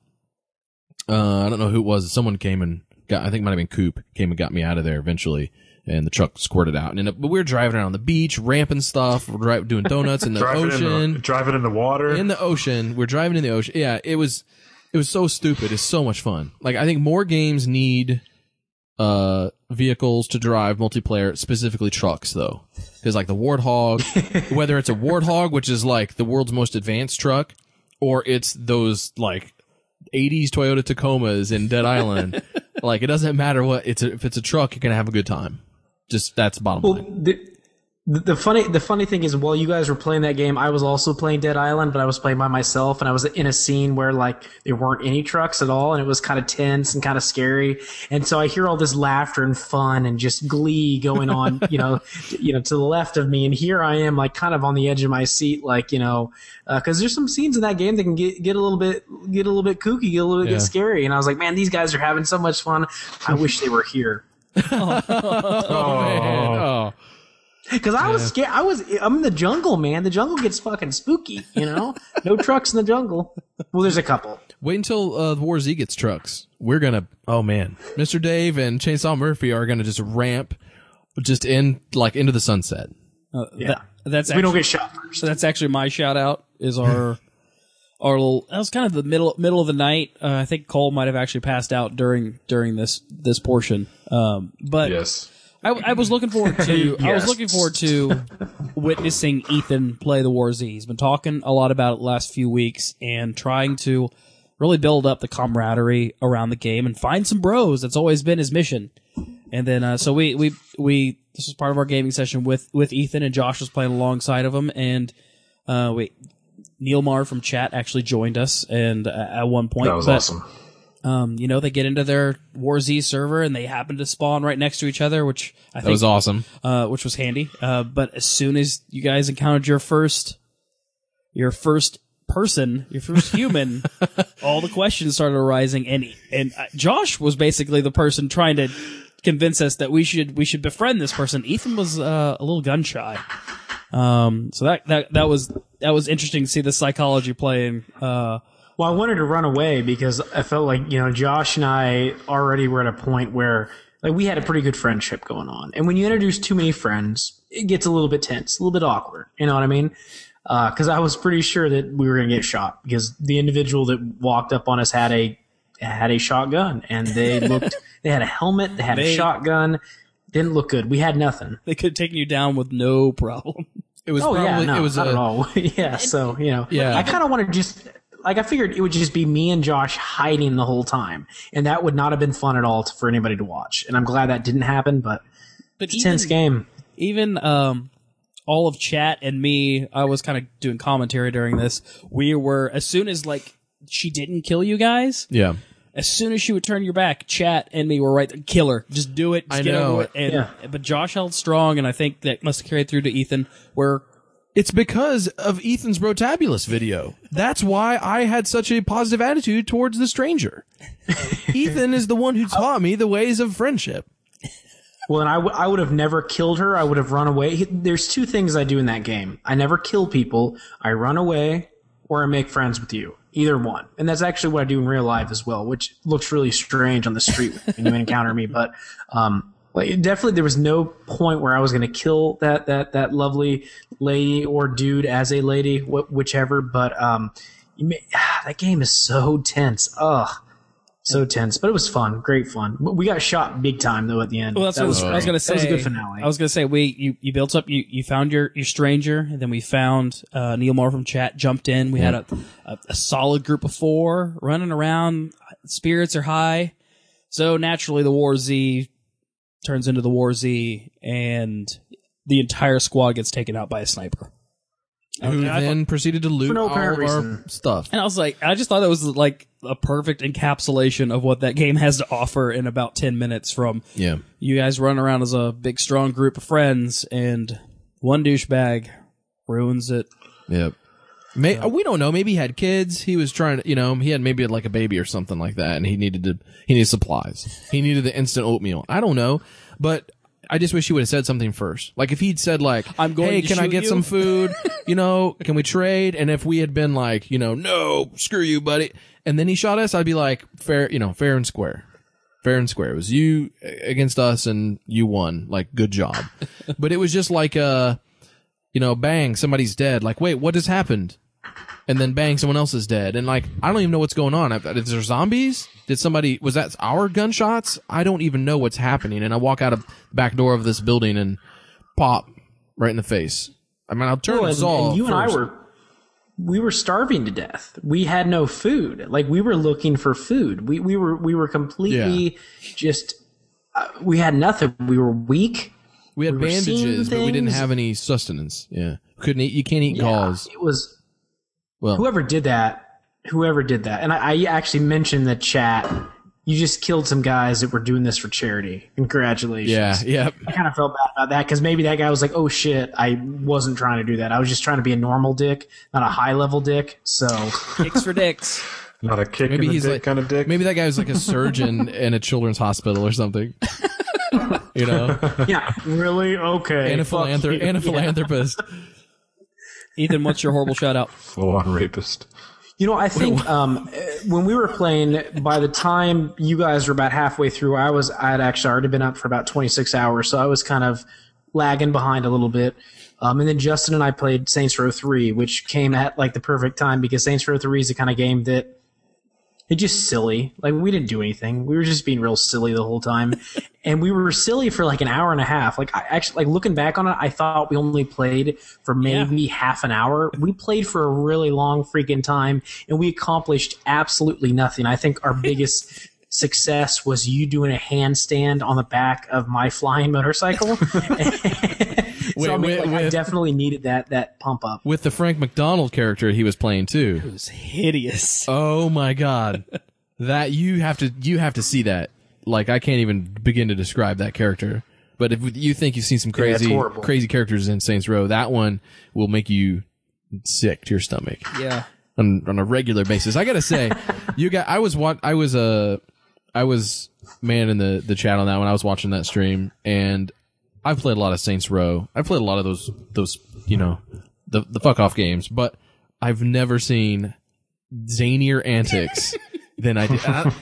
Uh, I don't know who it was. Someone came and got, I think it might have been Coop came and got me out of there eventually and the truck squirted out. And but we were driving around the beach, ramping stuff, we're dri- doing donuts in the Driving ocean in the, driving in the water. in the ocean. We're driving in the ocean. Yeah, it was it was so stupid. It's so much fun. Like I think more games need uh vehicles to drive multiplayer, specifically trucks though. Cuz like the Warthog, whether it's a Warthog which is like the world's most advanced truck or it's those like 80s Toyota Tacomas in Dead Island, like it doesn't matter what it's a, if it's a truck, you're going to have a good time. Just that's bottom Well, line. the, the funny the funny thing is, while you guys were playing that game, I was also playing Dead Island, but I was playing by myself, and I was in a scene where like there weren't any trucks at all, and it was kind of tense and kind of scary. And so I hear all this laughter and fun and just glee going on, you know, you know, to the left of me, and here I am, like kind of on the edge of my seat, like you know, uh, because there's some scenes in that game that can get get a little bit get a little bit kooky, get a little bit Yeah. scary, and I was like, man, these guys are having so much fun. I wish they were here. Oh, man. Oh. Because I was scared. I was. I'm in the jungle, man. The jungle gets fucking spooky. You know, no trucks in the jungle. Well, there's a couple. Wait until uh, War Z gets trucks. We're gonna. Oh man, Mr. Dave and Chainsaw Murphy are gonna just ramp, just in like into the sunset. Uh, Yeah. that- that's we actually, don't get shot first. so that's actually my shout out is our our little that was kind of the middle middle of the night. Uh, I think Cole might have actually passed out during during this this portion. Um, but yes. I, I was looking forward to I was looking forward to witnessing Ethan play the War Z. He's been talking a lot about it the last few weeks and trying to really build up the camaraderie around the game and find some bros. That's always been his mission. And then uh, so we we we this was part of our gaming session with with Ethan and Josh was playing alongside of him and uh, wait Neil Mar from chat actually joined us and uh, at one point That was but, awesome. um, you know, they get into their War Z server and they happen to spawn right next to each other, which I That think was awesome. uh, which was handy. Uh, but as soon as you guys encountered your first, your first person, your first human, all the questions started arising, and and uh, Josh was basically the person trying to convince us that we should we should befriend this person. Ethan was uh, a little gun shy. Um, so that that that was that was interesting to see the psychology playing. Uh, Well, I wanted to run away because I felt like you know Josh and I already were at a point where like we had a pretty good friendship going on, and when you introduce too many friends, it gets a little bit tense, a little bit awkward. You know what I mean? Because I was pretty sure that we were going to get shot because the individual that walked up on us had a had a shotgun, and they looked they had a helmet, they had They- a shotgun. Didn't look good. We had nothing. they could have taken you down with no problem. It was Oh probably yeah, no, it was not a, at all. yeah, so you know, Yeah. I kind of want to just like I figured it would just be me and Josh hiding the whole time, and that would not have been fun at all to, for anybody to watch. And I'm glad that didn't happen, but But it's a tense game. even um all of chat and me i was kind of doing commentary during this we were as soon as like she didn't kill you guys yeah. As soon as she would turn your back chat and me were right there kill her just do it just I get know. over it and Yeah. but josh held strong and i think that must have carried through to ethan where It's because of Ethan's Brotabulous video. That's why I had such a positive attitude towards the stranger. Ethan is the one who taught me the ways of friendship. Well, and I, w- I would have never killed her. I would have run away. There's two things I do in that game. I never kill people. I run away, or I make friends with you. Either one. And that's actually what I do in real life as well, which looks really strange on the street when you encounter me. But um, like, definitely, there was no point where I was going to kill that that that lovely lady or dude as a lady, wh- whichever. But um, may, that game is so tense. Ugh. So tense, but it was fun, great fun. We got shot big time though at the end. well that's That what was I was gonna say That was a good finale. i was gonna say we you, you built up you you found your your stranger and then we found uh neil moore from chat jumped in. We had a, a a solid group of four running around. Spirits are high. So naturally the war z turns into the war z and the entire squad gets taken out by a sniper Who And I then proceeded to loot no all of apparent our stuff. And I was like, I just thought that was like a perfect encapsulation of what that game has to offer in about 10 minutes from Yeah. you guys run around as a big, strong group of friends and one douchebag ruins it. Yep. May, we don't know. Maybe he had kids. He was trying to, you know, he had maybe like a baby or something like that, and he needed to, he needed supplies. He needed the instant oatmeal. I don't know, but I just wish he would have said something first. Like if he'd said like, I'm going hey, to can I get you?" some food? you know, can we trade? And if we had been like, you know, no, screw you, buddy, and then he shot us, I'd be like, fair, you know, fair and square, fair and square. It was you against us, and you won. Like, good job. but it was just like uh you know, bang, somebody's dead. Like, wait, what has happened? And then bang, someone else is dead. And like, I don't even know what's going on. Is there zombies? Did somebody, was that our gunshots? I don't even know what's happening. And I walk out of the back door of this building and pop right in the face. I mean, I'll turn Well, Saul. and you and I were we were starving to death. We had no food. Like we were looking for food. We we were we were completely just uh, we had nothing. We were weak. we had we bandages, but we didn't have any sustenance. Yeah. Couldn't eat, you can't eat Yeah, galls. it was Well, whoever did that. Whoever did that, and I, I actually mentioned in the chat. You just killed some guys that were doing this for charity. Congratulations. yeah, yeah. I kind of felt bad about that because maybe that guy was like, "Oh shit, I wasn't trying to do that. I was just trying to be a normal dick, not a high level dick." So Kicks for dicks. Not a kick Maybe in the he's dick like- kind of dick. Maybe that guy was like a surgeon in a children's hospital or something. you know, yeah, really okay. and a, philanthrop- and a Yeah. philanthropist. Ethan, what's your horrible shout out? Full on rapist. You know, I think um, uh, when we were playing, by the time you guys were about halfway through, I was I had actually already been up for about 26 hours, so I was kind of lagging behind a little bit. Um, and then Justin and I played Saints Row 3, which came at like the perfect time because Saints Row 3 is the kind of game that it's just silly. Like we didn't do anything. We were just being real silly the whole time. and we were silly for like an hour and a half. Like I actually like looking back on it, I thought we only played for maybe half an hour. We played for a really long freaking time and we accomplished absolutely nothing. I think our biggest success was you doing a handstand on the back of my flying motorcycle. so I, mean, wait, like, I definitely needed that that pump up. With the Frank McDonald character he was playing too. It was hideous. Oh my god. that you have to you have to see that. Like I can't even begin to describe that character. But if you think you've seen some crazy horrible. crazy characters in Saints Row, that one will make you sick to your stomach Yeah. on on a regular basis. I gotta say, you got I was what I was uh, I was man in the the chat on that when I was watching that stream, and I've played a lot of Saints Row. I've played a lot of those those you know the the fuck off games, but I've never seen zanier antics than I did. I-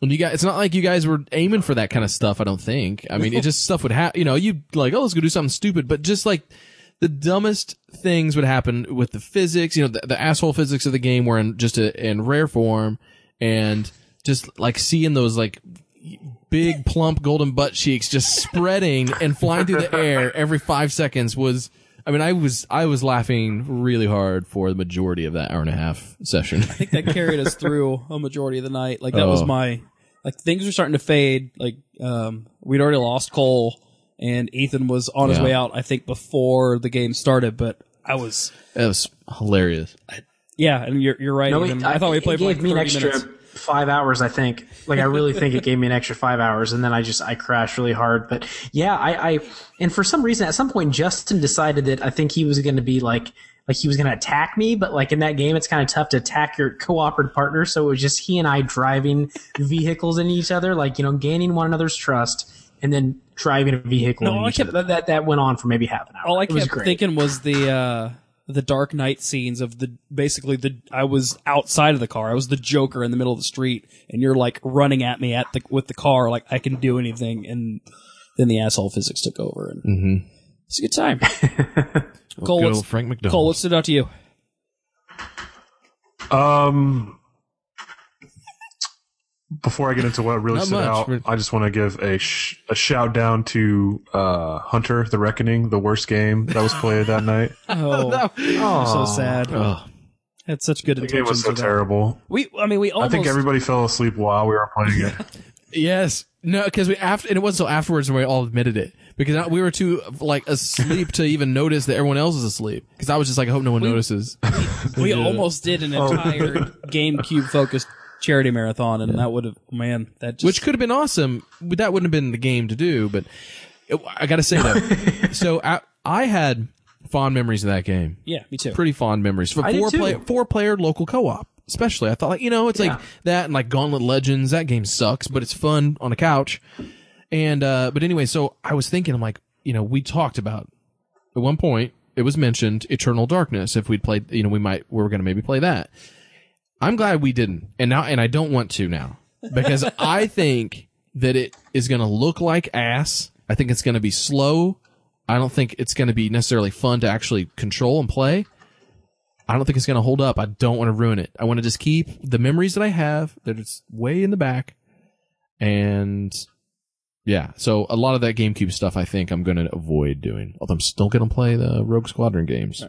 when you guys, it's not like you guys were aiming for that kind of stuff. I don't think. I mean, it just stuff would happen. You know, you like, oh, let's go do something stupid, but just like the dumbest things would happen with the physics. You know, the, the asshole physics of the game were in just a, in rare form, and just like seeing those like big plump golden butt cheeks just spreading and flying through the air every five seconds was. I mean, I was I was laughing really hard for the majority of that hour and a half session. I think that carried us through a majority of the night. Like that was Oh. my like things were starting to fade. Like um we'd already lost Cole and Ethan was on his Yeah. way out, I think, before the game started, but I was It was hilarious. I, yeah, and you're you're right. No, Ethan. it- I thought we played for gave like me an 30 extra minutes. Five hours. I think. Like I really think it gave me an extra five hours, and then I just I crashed really hard. But yeah, I, I and for some reason at some point Justin decided that I think he was going to be like like he was going to attack me, but like in that game it's kind of tough to attack your cooperative partner. So it was just he and I driving vehicles into each other, like you know gaining one another's trust. And then driving a vehicle. No, I each kept- other. that, that went on for maybe half an hour. All I kept thinking was the uh the Dark Knight scenes of the basically the I was outside of the car. I was the Joker in the middle of the street, and you're like running at me at the with the car, like I can do anything, and then the asshole physics took over, and Mm-hmm. it's a good time. Cole, Good what's, old Frank McDonald. Cole, what stood out to you? Um, before I get into what really Not stood much. out, We're- I just want to give a sh- a shout down to uh, Hunter: The Reckoning, the worst game that was played that night. Oh, I'm so sad. Oh, Had such good The game intentions. was so with that. terrible. We, I mean, we I think everybody fell asleep while we were playing it. yes. No, because we after and it wasn't so afterwards when we all admitted it because we were too like asleep to even notice that everyone else is asleep. Because I was just like, I hope no one notices. we Yeah. almost did an entire GameCube focused charity marathon, and that would have, man, that just which could have been awesome. But that wouldn't have been the game to do. But it, I got to say though, so I, I had fond memories of that game. yeah, me too. Pretty fond memories for I four player four player local co op. Especially, I thought like you know it's Yeah. like that and like Gauntlet Legends. That game sucks, but it's fun on a couch. And uh but anyway, so I was thinking, I'm like, you know, we talked about at one point it was mentioned Eternal Darkness. If we'd played, you know, we might we were going to maybe play that. I'm glad we didn't, and now and I don't want to now because I think that it is going to look like ass. I think it's going to be slow. I don't think it's going to be necessarily fun to actually control and play. I don't think it's going to hold up. I don't want to ruin it. I want to just keep the memories that I have that it's way in the back. And yeah, so a lot of that GameCube stuff I think I'm going to avoid doing. Although I'm still going to play the Rogue Squadron games.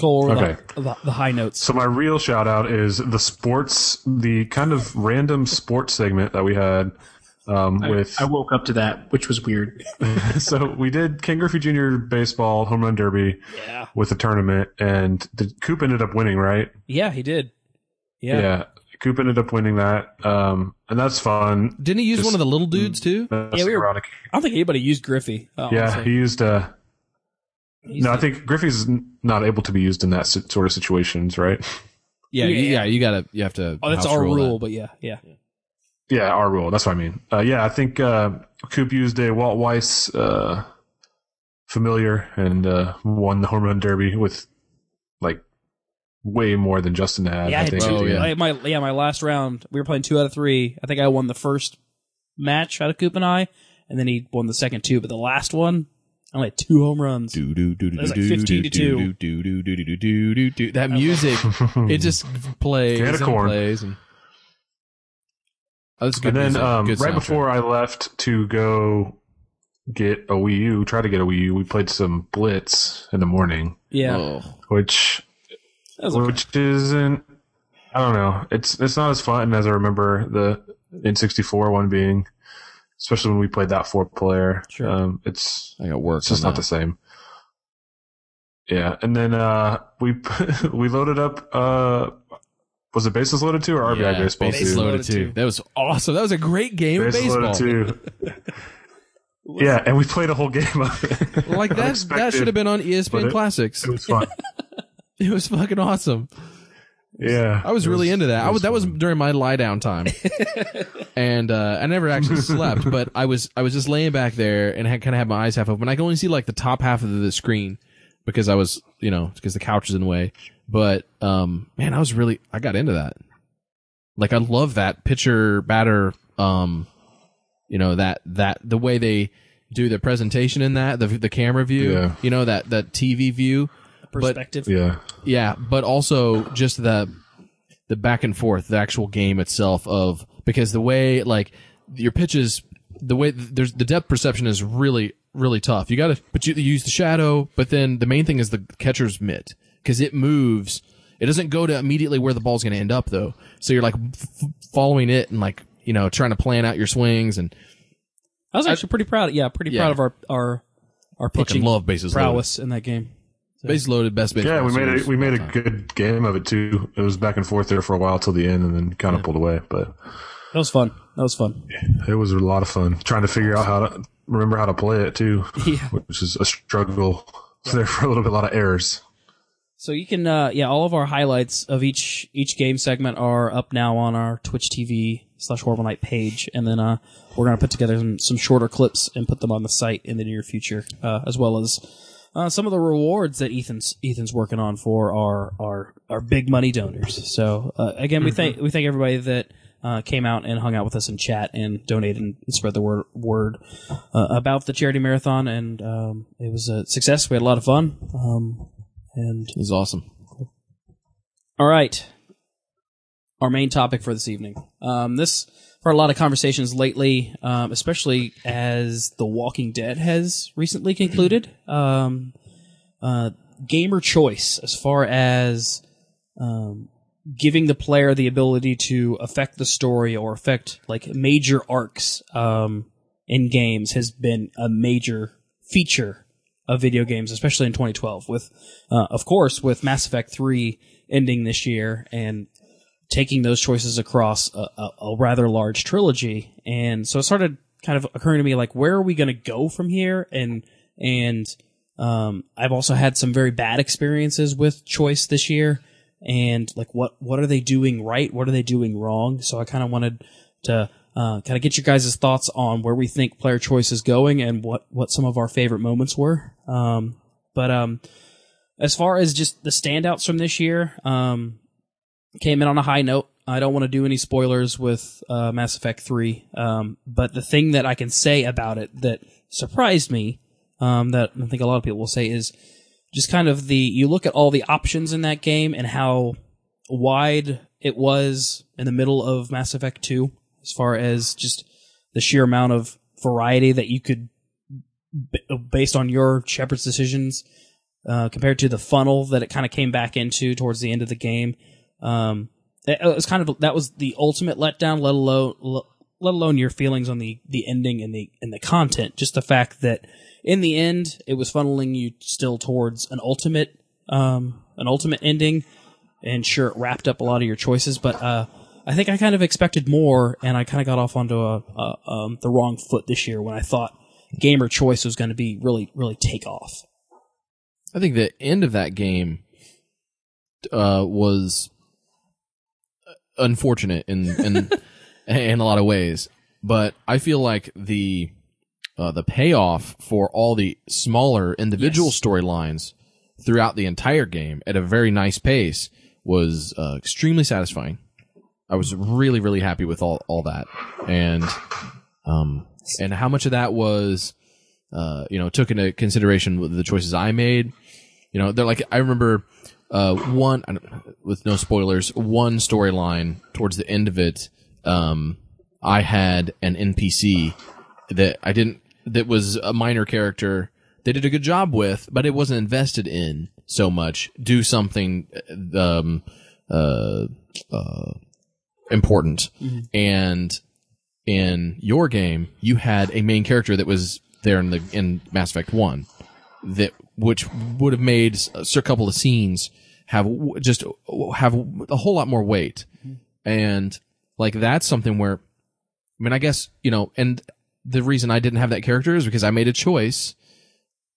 Go over Okay. the, the, the high notes. So my real shout out is the sports, the kind of random sports segment that we had um, with. I woke up to that, which was weird. so we did Ken Griffey Jr. baseball home run derby Yeah. with a tournament, and the Coop ended up winning, right? Yeah, he did. Yeah. Yeah. Coop ended up winning that, um, and that's fun. Didn't he use Just- one of the little dudes too? Yeah, we were- ironic. I don't think anybody used Griffey. uh, Yeah, honestly. he used. Uh, He's no, I think Griffey's not able to be used in that sort of situations, right? Yeah, Yeah. yeah, you gotta, you have to. Oh, that's our rule rule, that. but yeah, yeah. Yeah, our rule. That's what I mean. Uh, yeah, I think uh, Coop used a Walt Weiss uh, familiar and uh, won the home run derby with like way more than Justin had. Yeah, I I had think. Oh, yeah. I- my yeah, my last round, we were playing two out of three. I think I won the first match out of Coop and I, and then he won the second two. But the last one, I only had two home runs. Do, do, do, do, was like 15 to 2. Do, do, do, do, do, do, do, do. That uh, music, it just plays and corn. plays. And, oh, good And then music. um, good right before I left to go get a Wii U, try to get a Wii U, we played some Blitz in the morning. Yeah. Oh. Which, which isn't, I don't know. It's, it's not as fun as I remember the N64 one being especially when we played that four player. Sure. Um, it's I got work. it's just on not the same. Yeah, and then uh, we we loaded up. Uh, was it bases loaded too or RBI Yeah, baseball bases Bases too? loaded loaded too. too. That was awesome. That was a great game of Bases baseball. loaded too. yeah, and we played a whole game of it. Like that. That should have been on ESPN it- Classics. It was fun. It was fucking awesome. Yeah, I was it really into that. it I was that was during my lie down time, and uh, I never actually slept. But I was I was just laying back there and had kind of had my eyes half open. I could only see like the top half of the screen because I was you know because the couch is in the way. But um, man, I was really I got into that. Like I love that pitcher batter. Um, you know that that the way they do the presentation in that the the camera view. Yeah. You know that that TV view. Perspective. Yeah, Yeah, but also just the the back and forth, the actual game itself of because the way like your pitches, the way there's the depth perception is really really tough. You got to but you use the shadow, but then the main thing is the catcher's mitt because it moves. It doesn't go to immediately where the ball's going to end up though. So you're like f- following it and like you know trying to plan out your swings and I was actually pretty proud. Yeah, pretty Yeah. proud of our our our pitching love bases loaded. prowess in that game. Base loaded, best baseball. yeah. We made series a we made a of all time. good game of it too. It was back and forth there for a while till the end, and then kind of pulled away. But That was fun. That was fun. it was a lot of fun trying to figure out how to remember how to play it too, Yeah. which is a struggle. There for a little bit, a lot of errors. So you can, uh, yeah, all of our highlights of each each game segment are up now on our Twitch TV slash Horrible Night page, and then uh, we're gonna put together some, some shorter clips and put them on the site in the near future, uh, as well as uh, some of the rewards that Ethan's Ethan's working on for are our our big money donors. So uh, again, we thank we thank everybody that. Uh, came out and hung out with us in chat and donated and spread the word word uh, about the charity marathon, and um, it was a success. We had a lot of fun, um, and It was awesome. all right. Our main topic for this evening. Um, this for a lot of conversations lately, um, especially as The Walking Dead has recently concluded. Um, uh, gamer choice, as far as um, giving the player the ability to affect the story or affect like major arcs um, in games, has been a major feature of video games, especially in 2012. With, uh, of course, with Mass Effect 3 ending this year and taking those choices across a, a, a rather large trilogy. And so it started kind of occurring to me like, where are we going to go from here? And, and, um, I've also had some very bad experiences with choice this year. And like, what, what are they doing right? What are they doing wrong? So I kind of wanted to, uh, kind of get your guys' thoughts on where we think player choice is going and what, what some of our favorite moments were. Um, but, um, as far as just the standouts from this year, um, came in on a high note. I don't want to do any spoilers with uh, Mass Effect 3, um, but the thing that I can say about it that surprised me, um, that I think a lot of people will say, is just kind of the you look at all the options in that game and how wide it was in the middle of Mass Effect 2, as far as just the sheer amount of variety that you could, based on your Shepard's decisions, uh, compared to the funnel that it kind of came back into towards the end of the game. Um, it, was kind of that was the ultimate letdown. Let alone let alone your feelings on the the ending and the and the content. Just the fact that in the end it was funneling you still towards an ultimate um, an ultimate ending. And sure, it wrapped up a lot of your choices, but uh, I think I kind of expected more, and I kind of got off onto a, a um, the wrong foot this year when I thought gamer choice was going to be really really take off. I think the end of that game uh, was unfortunate in in in a lot of ways, but I feel like the uh, the payoff for all the smaller individual Yes. storylines throughout the entire game at a very nice pace was uh, extremely satisfying. I was really really happy with all all that, and um and how much of that was uh you know took into consideration the choices I made. You know, they're like I remember uh one with no spoilers, one storyline towards the end of it. Um, I had an NPC that I didn't that was a minor character. They did a good job with, but it wasn't invested in so much. Do something um uh uh important and in your game you had a main character that was there in the in Mass Effect 1 that which would have made a couple of scenes have just have a whole lot more weight and like that's something where I mean I guess you know and the reason I didn't have that character is because I made a choice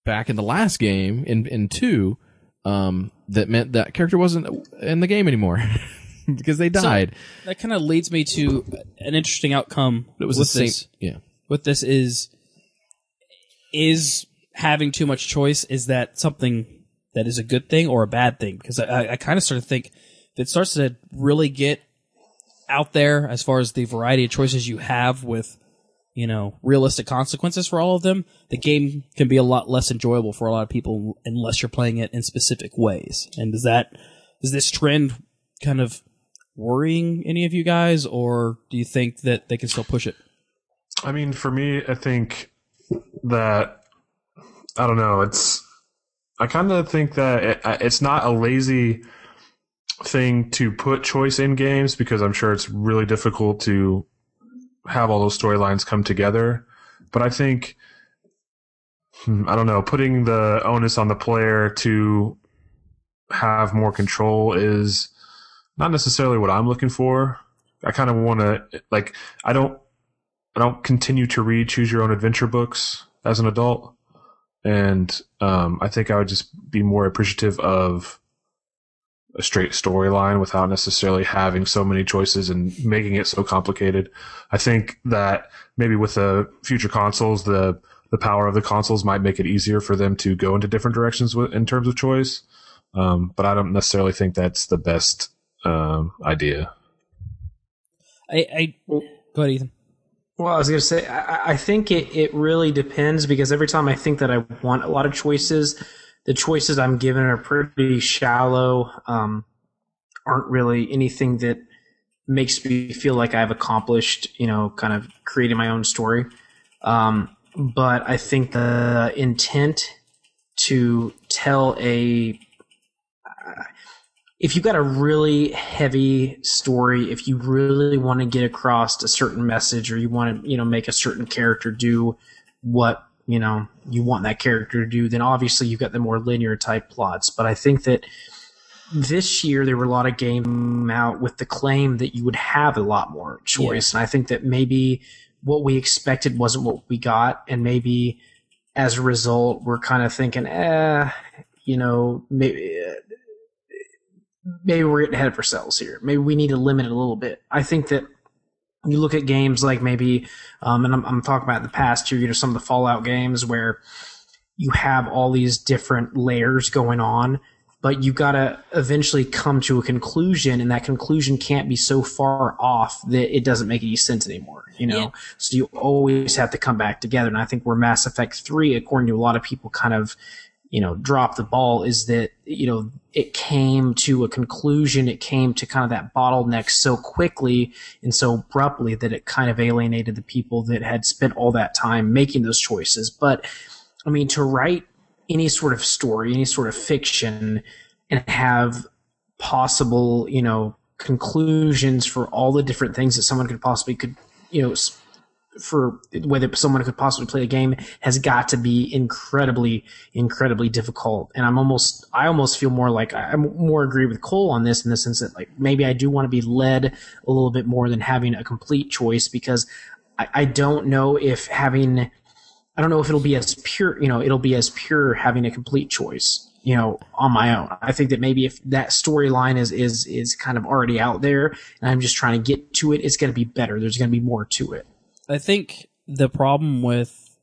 back in the last game in in 2 um that meant that character wasn't in the game anymore because they died That kind of leads me to an interesting outcome. it was with the same this. yeah with this is is having too much choice is that something that is a good thing or a bad thing because i, I kind of start to think if it starts to really get out there as far as the variety of choices you have with you know realistic consequences for all of them the game can be a lot less enjoyable for a lot of people unless you're playing it in specific ways and is that is this trend kind of worrying any of you guys or do you think that they can still push it I mean, for me, I think that I don't know. It's I kind of think that it, it's not a lazy thing to put choice in games because I'm sure it's really difficult to have all those storylines come together. But I think hmm, I don't know, putting the onus on the player to have more control is not necessarily what I'm looking for. I kind of want to like I don't I don't continue to read choose your own adventure books as an adult. And um, I think I would just be more appreciative of a straight storyline without necessarily having so many choices and making it so complicated. I think that maybe with the future consoles, the the power of the consoles might make it easier for them to go into different directions with, in terms of choice. Um, but I don't necessarily think that's the best um, idea. I, I go ahead, Ethan. Well, I was going to say, I, I think it, it really depends because every time I think that I want a lot of choices, the choices I'm given are pretty shallow, um, aren't really anything that makes me feel like I've accomplished, you know, kind of creating my own story. Um, but I think the intent to tell a if you've got a really heavy story, if you really want to get across a certain message or you want to, you know, make a certain character do what, you know, you want that character to do, then obviously you've got the more linear type plots. But I think that this year there were a lot of games out with the claim that you would have a lot more choice. And I think that maybe what we expected wasn't what we got. And maybe as a result, we're kind of thinking, eh, you know, maybe, maybe we're getting ahead of ourselves here. Maybe we need to limit it a little bit. I think that you look at games like maybe, um, and I'm, I'm talking about in the past year, you know, some of the Fallout games where you have all these different layers going on, but you've gotta eventually come to a conclusion, and that conclusion can't be so far off that it doesn't make any sense anymore. You know, Yeah. so you always have to come back together. And I think where Mass Effect Three, according to a lot of people, kind of you know dropped the ball is that you know it came to a conclusion. It came to kind of that bottleneck so quickly and so abruptly that it kind of alienated the people that had spent all that time making those choices. But I mean, to write any sort of story, any sort of fiction, and have possible, you know, conclusions for all the different things that someone could possibly could, you know, for whether someone could possibly play the game has got to be incredibly, incredibly difficult. And I'm almost, I almost feel more like I'm more agree with Cole on this in the sense that like maybe I do want to be led a little bit more than having a complete choice because I, I don't know if having I don't know if it'll be as pure, you know, it'll be as pure having a complete choice, you know, on my own. I think that maybe if that storyline is is is kind of already out there and I'm just trying to get to it, it's going to be better. There's going to be more to it. I think the problem with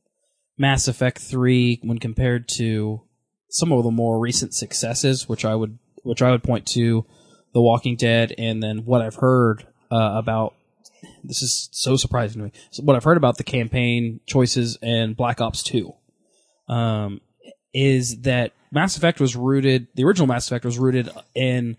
Mass Effect 3 when compared to some of the more recent successes, which I would which I would point to The Walking Dead and then what I've heard uh, about this is so surprising to me. So what I've heard about the campaign choices and Black Ops 2 um, is that Mass Effect was rooted, the original Mass Effect was rooted in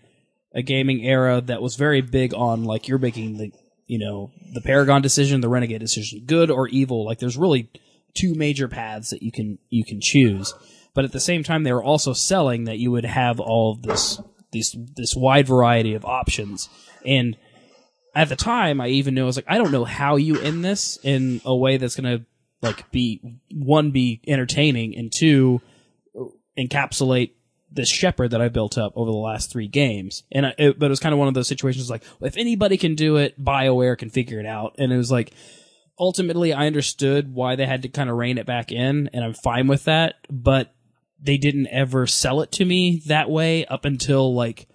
a gaming era that was very big on like you're making the you know the Paragon decision, the Renegade decision, good or evil. Like there's really two major paths that you can you can choose. But at the same time, they were also selling that you would have all of this these this wide variety of options. And at the time, I even knew I was like, I don't know how you end this in a way that's gonna like be one be entertaining and two encapsulate this Shepard that I built up over the last three games. And I, it, but it was kind of one of those situations like, if anybody can do it, BioWare can figure it out. And it was like, ultimately, I understood why they had to kind of rein it back in, and I'm fine with that. But they didn't ever sell it to me that way up until like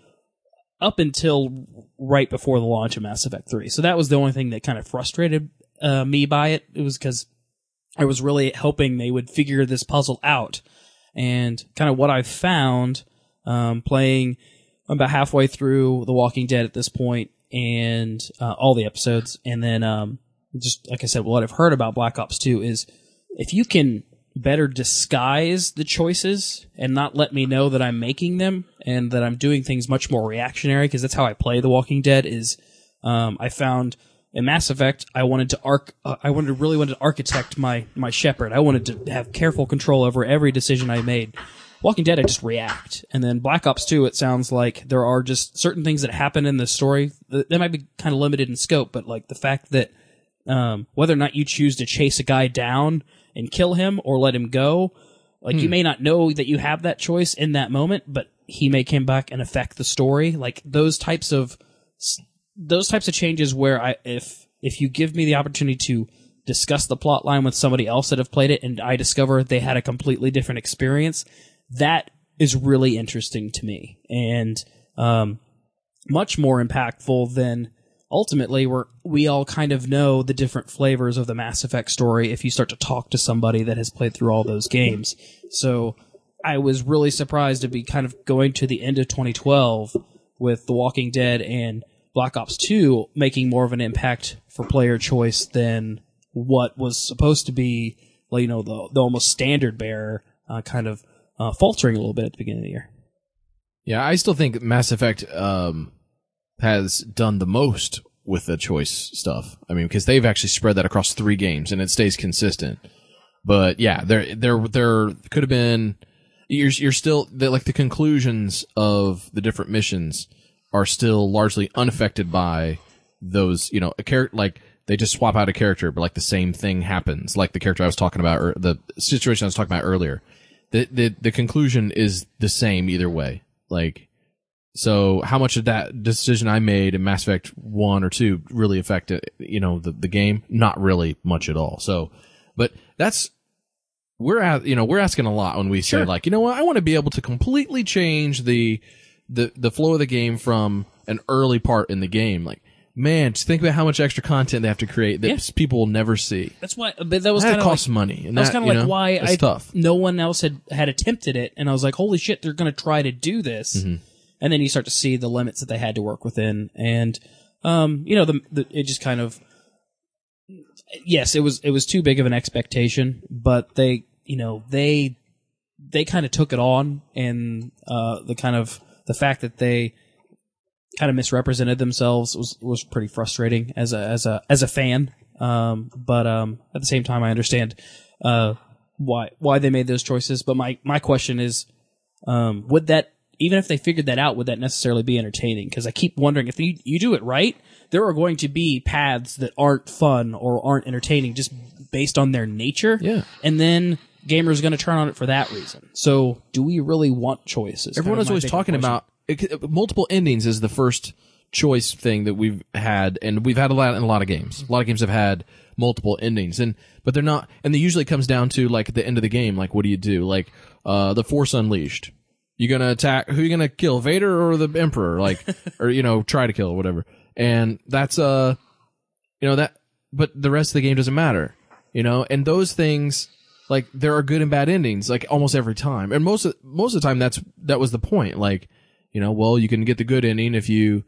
up until right before the launch of Mass Effect 3. So that was the only thing that kind of frustrated uh, me by it. It was because I was really hoping they would figure this puzzle out. And kind of what I've found um, playing about halfway through The Walking Dead at this point and uh, all the episodes. And then um, just like I said, what I've heard about Black Ops 2 is if you can better disguise the choices and not let me know that I'm making them and that I'm doing things much more reactionary because that's how I play The Walking Dead is um, I found in Mass Effect I wanted to arc uh, I wanted really wanted to architect my my Shepard I wanted to have careful control over every decision I made Walking Dead I just react and then Black Ops 2 it sounds like there are just certain things that happen in the story that, that might be kind of limited in scope but like the fact that um, whether or not you choose to chase a guy down and kill him or let him go. Like you may not know that you have that choice in that moment, but he may come back and affect the story. Like those types of those types of changes where I if if you give me the opportunity to discuss the plot line with somebody else that have played it and I discover they had a completely different experience, that is really interesting to me and um, much more impactful than ultimately we're we all kind of know the different flavors of the Mass Effect story if you start to talk to somebody that has played through all those games. So I was really surprised to be kind of going to the end of 2012 with The Walking Dead and Black Ops 2 making more of an impact for player choice than what was supposed to be, like, you know, the, the almost standard bearer uh, kind of uh, faltering a little bit at the beginning of the year. Yeah, I still think Mass Effect um, has done the most with the choice stuff. I mean, because they've actually spread that across three games and it stays consistent. But yeah, there there there could have been you're you're still like the conclusions of the different missions are still largely unaffected by those. You know, a character like they just swap out a character, but like the same thing happens. Like the character I was talking about, or the situation I was talking about earlier. The the the conclusion is the same either way. Like so how much of that decision I made in Mass Effect 1 or 2 really affected, you know, the, the game? Not really much at all. So, but that's, we're at, you know, we're asking a lot when we say like, you know what, I want to be able to completely change the, the, the flow of the game from an early part in the game. Like, man, just think about how much extra content they have to create that Yeah. people will never see. That's why. But that was That kind of costs like, money, and that was kind of you like know, why that's I tough. no one else had had attempted it, and I was like, holy shit, they're going to try to do this. Mm-hmm. And then you start to see the limits that they had to work within, and um, you know, the, the it just kind of yes, it was it was too big of an expectation, but they you know they they kind of took it on, and uh, the kind of the fact that they kind of misrepresented themselves was was pretty frustrating as a as a as a fan. Um, but um, at the same time, I understand uh, why why they made those choices. But my my question is, um, would that even if they figured that out, would that necessarily be entertaining? Because I keep wondering if you you do it right, there are going to be paths that aren't fun or aren't entertaining just based on their nature. Yeah. and then gamers going to turn on it for that reason. So, do we really want choices? Everyone Kind of is always talking question. about it, multiple endings is the first choice thing that we've had, and we've had a lot in a lot of games. A lot of games have had multiple endings, and but they're not, and they usually comes down to like at the end of the game, like what do you do? Like uh, the Force Unleashed, you gonna attack? Who you gonna kill, Vader or the Emperor? Like, or you know, try to kill or whatever. And that's uh, you know that, but the rest of the game doesn't matter, you know. And those things like there are good and bad endings like almost every time. And most of most of the time that's that was the point. Like you know well you can get the good ending if you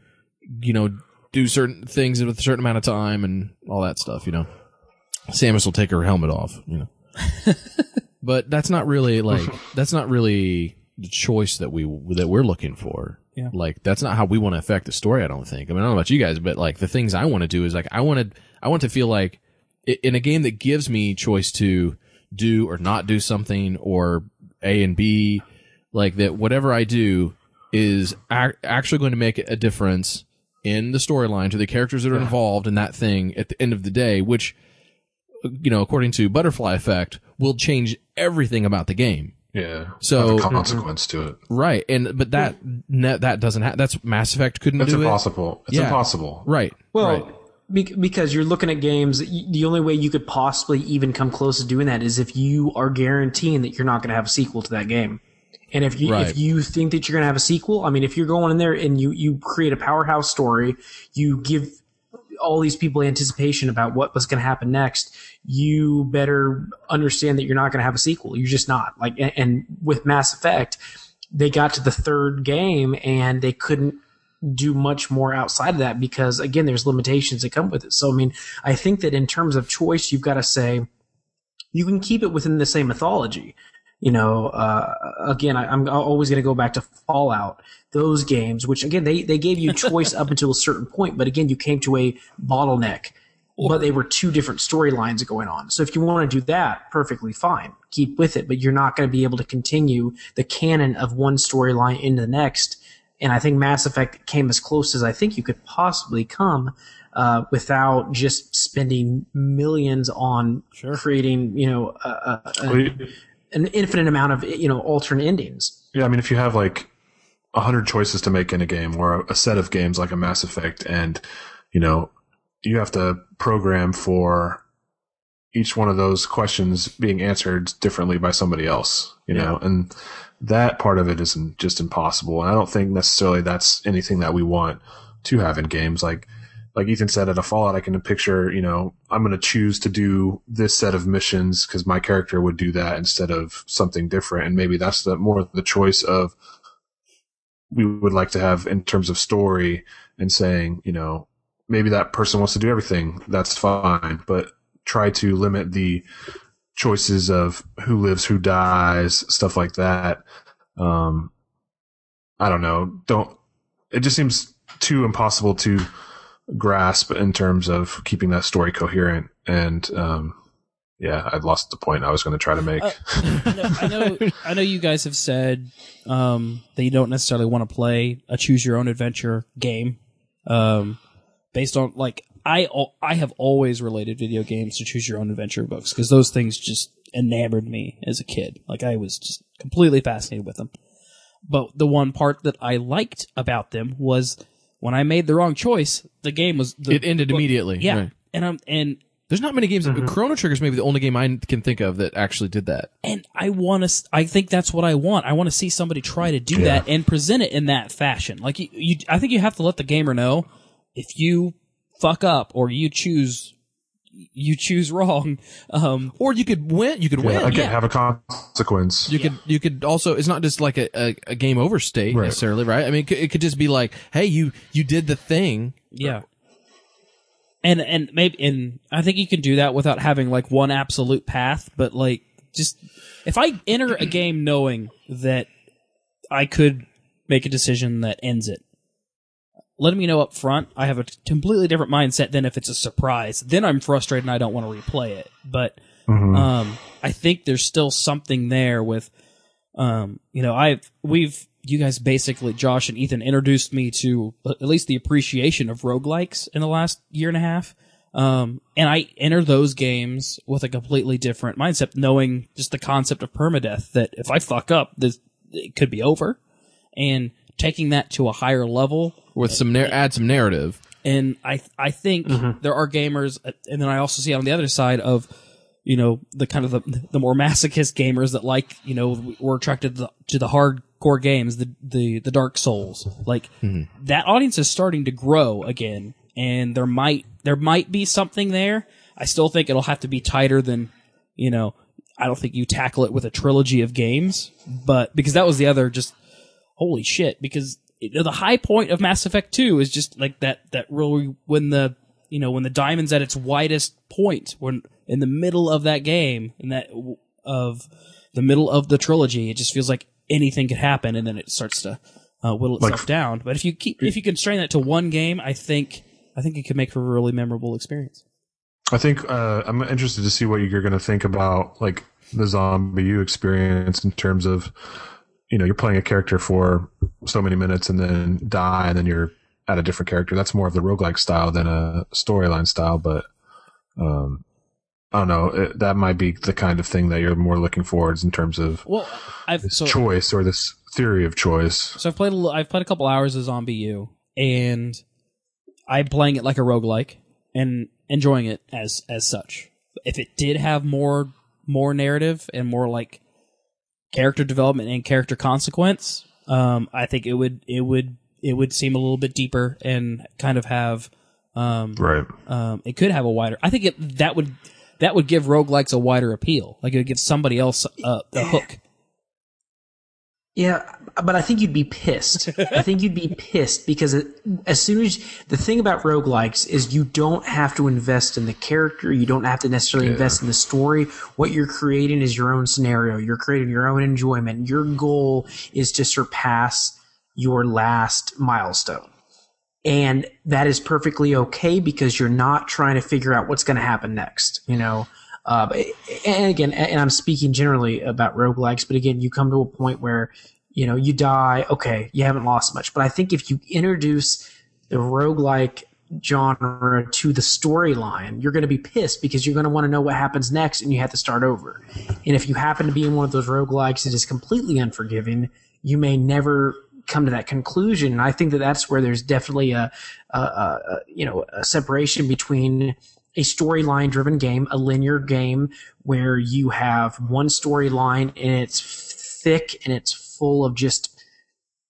you know do certain things with a certain amount of time and all that stuff you know. Samus will take her helmet off you know. But that's not really like that's not really the choice that we that we're looking for. Yeah. like that's not how we want to affect the story i don't think. I mean i don't know about you guys but like the things i want to do is like i wanted i want to feel like in a game that gives me choice to do or not do something or A and B, like that whatever I do is ac- actually going to make a difference in the storyline to the characters that are involved in that thing at the end of the day, which, you know, according to Butterfly Effect, will change everything about the game. Yeah. So- Have a mm-hmm. consequence to it. Right. And, but that, ne- that doesn't have, that's Mass Effect couldn't do it. That's do impossible. It's Yeah. impossible. Right. Well, right. Bec- because you're looking at games, the only way you could possibly even come close to doing that is if you are guaranteeing that you're not going to have a sequel to that game. And if you Right. if you think that you're going to have a sequel, I mean, if you're going in there and you you create a powerhouse story, you give all these people anticipation about what was going to happen next, you better understand that you're not going to have a sequel. You're just not. Like, and, and with Mass Effect, they got to the third game and they couldn't do much more outside of that because again, there's limitations that come with it. So, I mean, I think that in terms of choice, you've got to say you can keep it within the same mythology. You know, uh, again, I, I'm always going to go back to Fallout. Those games, which again, they, they gave you choice up until a certain point, but again, you came to a bottleneck. But they were two different storylines going on. So if you want to do that, perfectly fine. Keep with it, but you're not going to be able to continue the canon of one storyline into the next. And I think Mass Effect came as close as I think you could possibly come uh, without just spending millions on creating, you know, a, a, a- Well, you- an infinite amount of, you know, alternate endings. Yeah, I mean, if you have like a hundred choices to make in a game, or a, a set of games like a Mass Effect, and you know, you have to program for each one of those questions being answered differently by somebody else, you know, and that part of it is isn't just impossible. And I don't think necessarily that's anything that we want to have in games. Like, like Ethan said at a Fallout, I can picture, you know, I'm going to choose to do this set of missions because my character would do that instead of something different. And maybe that's the more the choice of we would like to have in terms of story and saying, you know, maybe that person wants to do everything. That's fine, but try to limit the choices of who lives, who dies, stuff like that. Um, I don't know. Don't, it just seems too impossible to grasp in terms of keeping that story coherent. And, um, yeah, I've lost the point I was going to try to make. Uh, I know, I know, I know you guys have said um, that you don't necessarily want to play a choose your own adventure game, um, based on like I I have always related video games to choose your own adventure books because those things just enamored me as a kid. Like I was just completely fascinated with them. But the one part that I liked about them was when I made the wrong choice, the game was the, It ended book- immediately. Yeah, right. and I'm and There's not many games. Mm-hmm. Chrono Trigger's maybe the only game I can think of that actually did that. and I want to. I think that's what I want. I want to see somebody try to do that and present it in that fashion. Like you, you, I think you have to let the gamer know if you fuck up or you choose you choose wrong, um, Or you could win. You could Yeah, win. again, have a consequence. You could you could also it's not just like a, a, a game over state Right. necessarily, right? I mean, it could, it could just be like, hey, you you did the thing. Yeah. And and maybe and I think you can do that without having like one absolute path, but like just if I enter a game knowing that I could make a decision that ends it, letting me know up front, I have a completely different mindset than if it's a surprise. Then I'm frustrated and I don't want to replay it. But um, I think there's still something there with um, you know, I've we've you guys basically Josh and Ethan introduced me to at least the appreciation of roguelikes in the last year and a half. Um, and I enter those games with a completely different mindset, knowing just the concept of permadeath that if I fuck up, this it could be over. And taking that to a higher level with some nar- add some narrative. and I I think mm-hmm. there are gamers, and then I also see on the other side of, you know, the kind of the the more masochist gamers that like, you know, were attracted to the, to the hardcore games, the the the Dark Souls. Like mm-hmm. that audience is starting to grow again, and there might there might be something there. I still think it'll have to be tighter than, you know, I don't think you tackle it with a trilogy of games, but because that was the other just holy shit because it, the high point of Mass Effect 2 is just like that that really when the you know when the diamond's at its widest point when in the middle of that game in that of the middle of the trilogy it just feels like anything could happen and then it starts to uh, whittle itself Like- down. But if you keep if you constrain that to one game I think I think it could make for a really memorable experience. I think uh, I'm interested to see what you're going to think about like the ZombiU experience in terms of you know you're playing a character for so many minutes and then die and then you're at a different character. That's more of the roguelike style than a storyline style, but um, I don't know. It, that might be the kind of thing that you're more looking forwards in terms of well I've this so choice or this theory of choice. So I've played a, I've played a couple hours of ZombiU, and I'm playing it like a roguelike and enjoying it as as such. If it did have more more narrative and more like character development and character consequence, um, I think it would it would it would seem a little bit deeper and kind of have um, Right. um, it could have a wider. I think it, that would that would give roguelikes a wider appeal. Like it would give somebody else a, a hook. Yeah, but I think you'd be pissed. I think you'd be pissed because it, as soon as the thing about roguelikes is you don't have to invest in the character, you don't have to necessarily invest in the story. What you're creating is your own scenario. You're creating your own enjoyment. Your goal is to surpass your last milestone. And that is perfectly okay because you're not trying to figure out what's going to happen next, you know? Uh, and again, and I'm speaking generally about roguelikes, but again, you come to a point where, you know, you die, okay, you haven't lost much. But I think if you introduce the roguelike genre to the storyline, you're going to be pissed because you're going to want to know what happens next and you have to start over. And if you happen to be in one of those roguelikes that is completely unforgiving, you may never come to that conclusion. And I think that that's where there's definitely a, a, a, you know, a separation between a storyline driven game, a linear game where you have one storyline and it's thick and it's full of just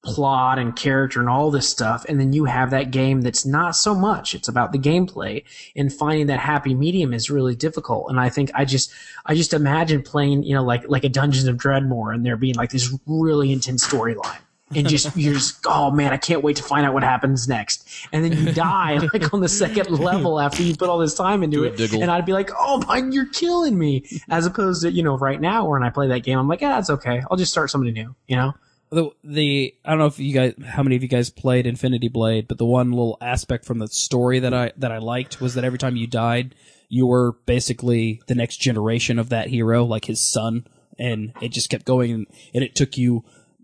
plot and character and all this stuff. And then you have that game that's not so much. It's about the gameplay and finding that happy medium is really difficult. And I think I just, I just imagine playing, you know, like, like a Dungeons of Dredmor and there being like this really intense storyline. And just you're just oh man, I can't wait to find out what happens next. And then you die like on the second level after you put all this time into Do it. diggle. And I'd be like, oh my, you're killing me. As opposed to you know right now when I play that game, I'm like, yeah, it's okay. I'll just start somebody new. You know. the the I don't know if you guys how many of you guys played Infinity Blade, but the one little aspect from the story that I that I liked was that every time you died, you were basically the next generation of that hero, like his son, and it just kept going, and, and it took you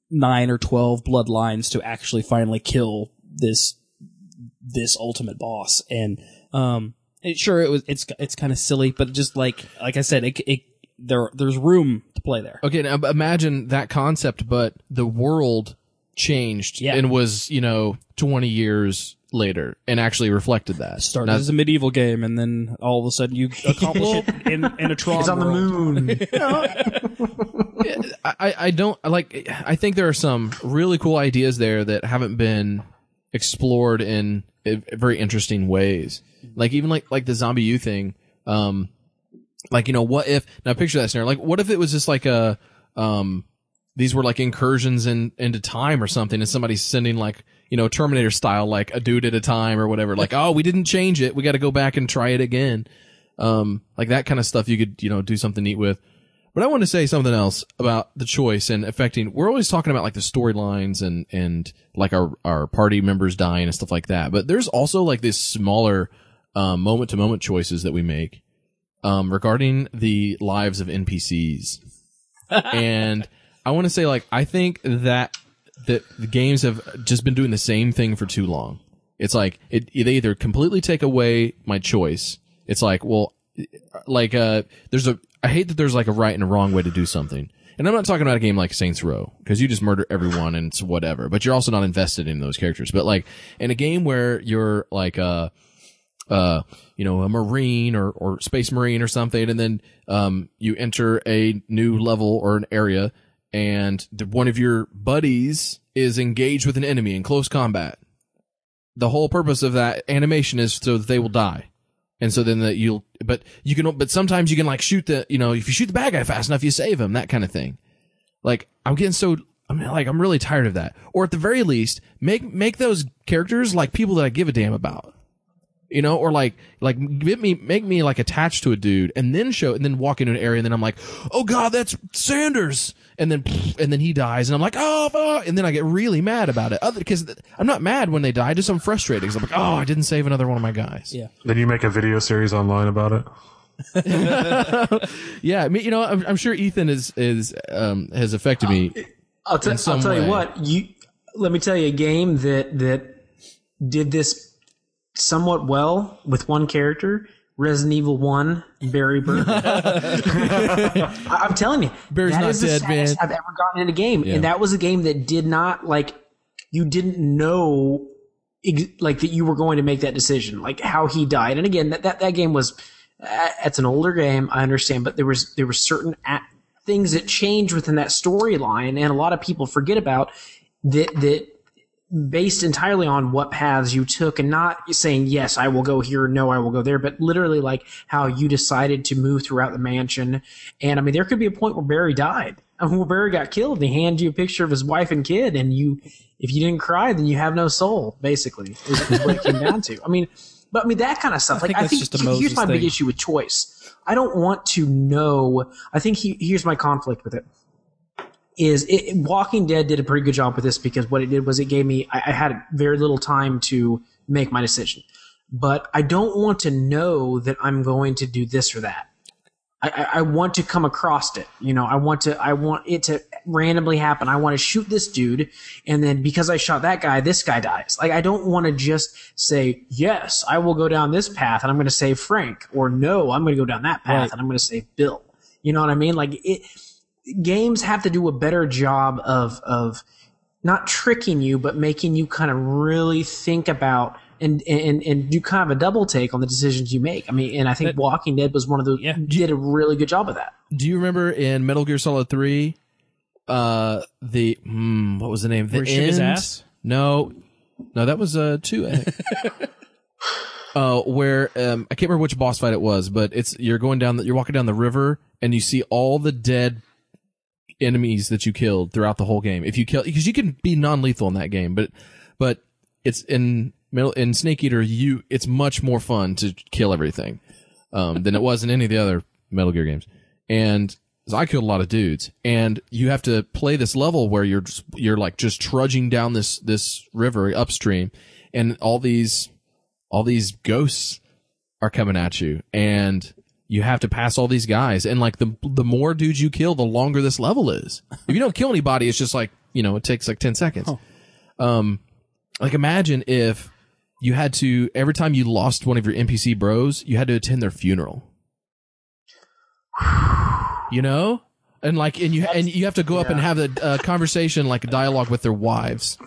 nine or twelve bloodlines to actually finally kill this this ultimate boss, and um, it, sure it was it's it's kind of silly, but just like like I said, it, it there there's room to play there. Okay, now imagine that concept, but the world changed Yeah. and was, you know, 20 years later and actually reflected that. started Now- as a medieval game, and then all of a sudden you accomplish it in, in a Tron It's on the moon. I, I don't like. I think there are some really cool ideas there that haven't been explored in, in very interesting ways. Like even like like the ZombiU thing. Um, like you know what if now picture that scenario. Like what if it was just like a um these were like incursions in into time or something, and somebody's sending like you know Terminator style like a dude at a time or whatever. Like oh we didn't change it, we got to go back and try it again. Um, like that kind of stuff you could you know do something neat with. But I want to say something else about the choice and affecting. We're always talking about like the storylines and and like our our party members dying and stuff like that. But there's also like this smaller moment to moment choices that we make um, regarding the lives of NPCs. and I want to say like I think that that the games have just been doing the same thing for too long. It's like it they either completely take away my choice. It's like well like uh there's a I hate that there's like a right and a wrong way to do something. And I'm not talking about a game like Saints Row because you just murder everyone and it's whatever, but you're also not invested in those characters. But like in a game where you're like uh uh you know a marine or or space marine or something and then um you enter a new level or an area and the, one of your buddies is engaged with an enemy in close combat. The whole purpose of that animation is so that they will die. And so then that you'll, but you can, but sometimes you can like shoot the, you know, if you shoot the bad guy fast enough, you save him, that kind of thing. Like, I'm getting so, I mean, like, I'm really tired of that. Or at the very least, make, make those characters like people that I give a damn about. You know, or like, like, get me, make me like attached to a dude and then show, and then walk into an area and then I'm like, oh god, that's Sanders. And then, and then he dies and I'm like, oh, fuck. and then I get really mad about it. Other, cause I'm not mad when they die, just I'm frustrated because I'm like, oh, I didn't save another one of my guys. Yeah. Then you make a video series online about it. Yeah, I mean, you know, I'm, I'm sure Ethan is is um has affected me. I'll, t- in some I'll tell way. you what. You let me tell you a game that that did this somewhat well with one character. Resident Evil One, Barry Burton. I'm telling you, Barry's that not is the dead, saddest man. I've ever gotten in a game, Yeah. and that was a game that did not like you didn't know like that you were going to make that decision, like how he died. And again, that that, that game was uh, it's an older game, I understand, but there was there were certain a things that changed within that storyline, and a lot of people forget about that that based entirely on what paths you took and not saying yes i will go here no i will go there but literally like how you decided to move throughout the mansion. And i mean there could be a point where barry died and where barry got killed. And he handed you a picture of his wife and kid and you if you didn't cry then you have no soul basically is, is what it came down to. I mean but i mean that kind of stuff like think i think just a here's my big issue with choice. I don't want to know. I think he, here's my conflict with it is it, Walking Dead did a pretty good job with this because what it did was it gave me I, I had very little time to make my decision, but I don't want to know that I'm going to do this or that. I, I, I want to come across it. You know, I want to I want it to randomly happen. I want to shoot this dude, and then because I shot that guy, this guy dies. Like I don't want to just say yes, I will go down this path and I'm going to save Frank, or no, I'm going to go down that path Right. and I'm going to save Bill. You know what I mean? Like it games have to do a better job of of not tricking you, but making you kind of really think about and and and do kind of a double take on the decisions you make. I mean, and I think That- Walking Dead was one of those Yeah. did a really good job of that. Do you remember in Metal Gear Solid Three, uh, the hmm, what was the name? The Where he end? ass? No, no, that was uh two. I think. Uh, where um, I can't remember which boss fight it was, but it's you're going down, the, you're walking down the river, and you see all the dead enemies that you killed throughout the whole game. If you kill, because you can be non-lethal in that game, but but it's in Metal in Snake Eater, you it's much more fun to kill everything um, than it was in any of the other Metal Gear games. And so I killed a lot of dudes, and you have to play this level where you're you're like just trudging down this this river upstream, and all these all these ghosts are coming at you, and you have to pass all these guys, and like the the more dudes you kill, the longer this level is. If you don't kill anybody, it's just like you know it takes like ten seconds. Um, like imagine if you had to every time you lost one of your NPC bros, you had to attend their funeral. You know, and like, and you and you have to go up and have a uh, conversation, like a dialogue with their wives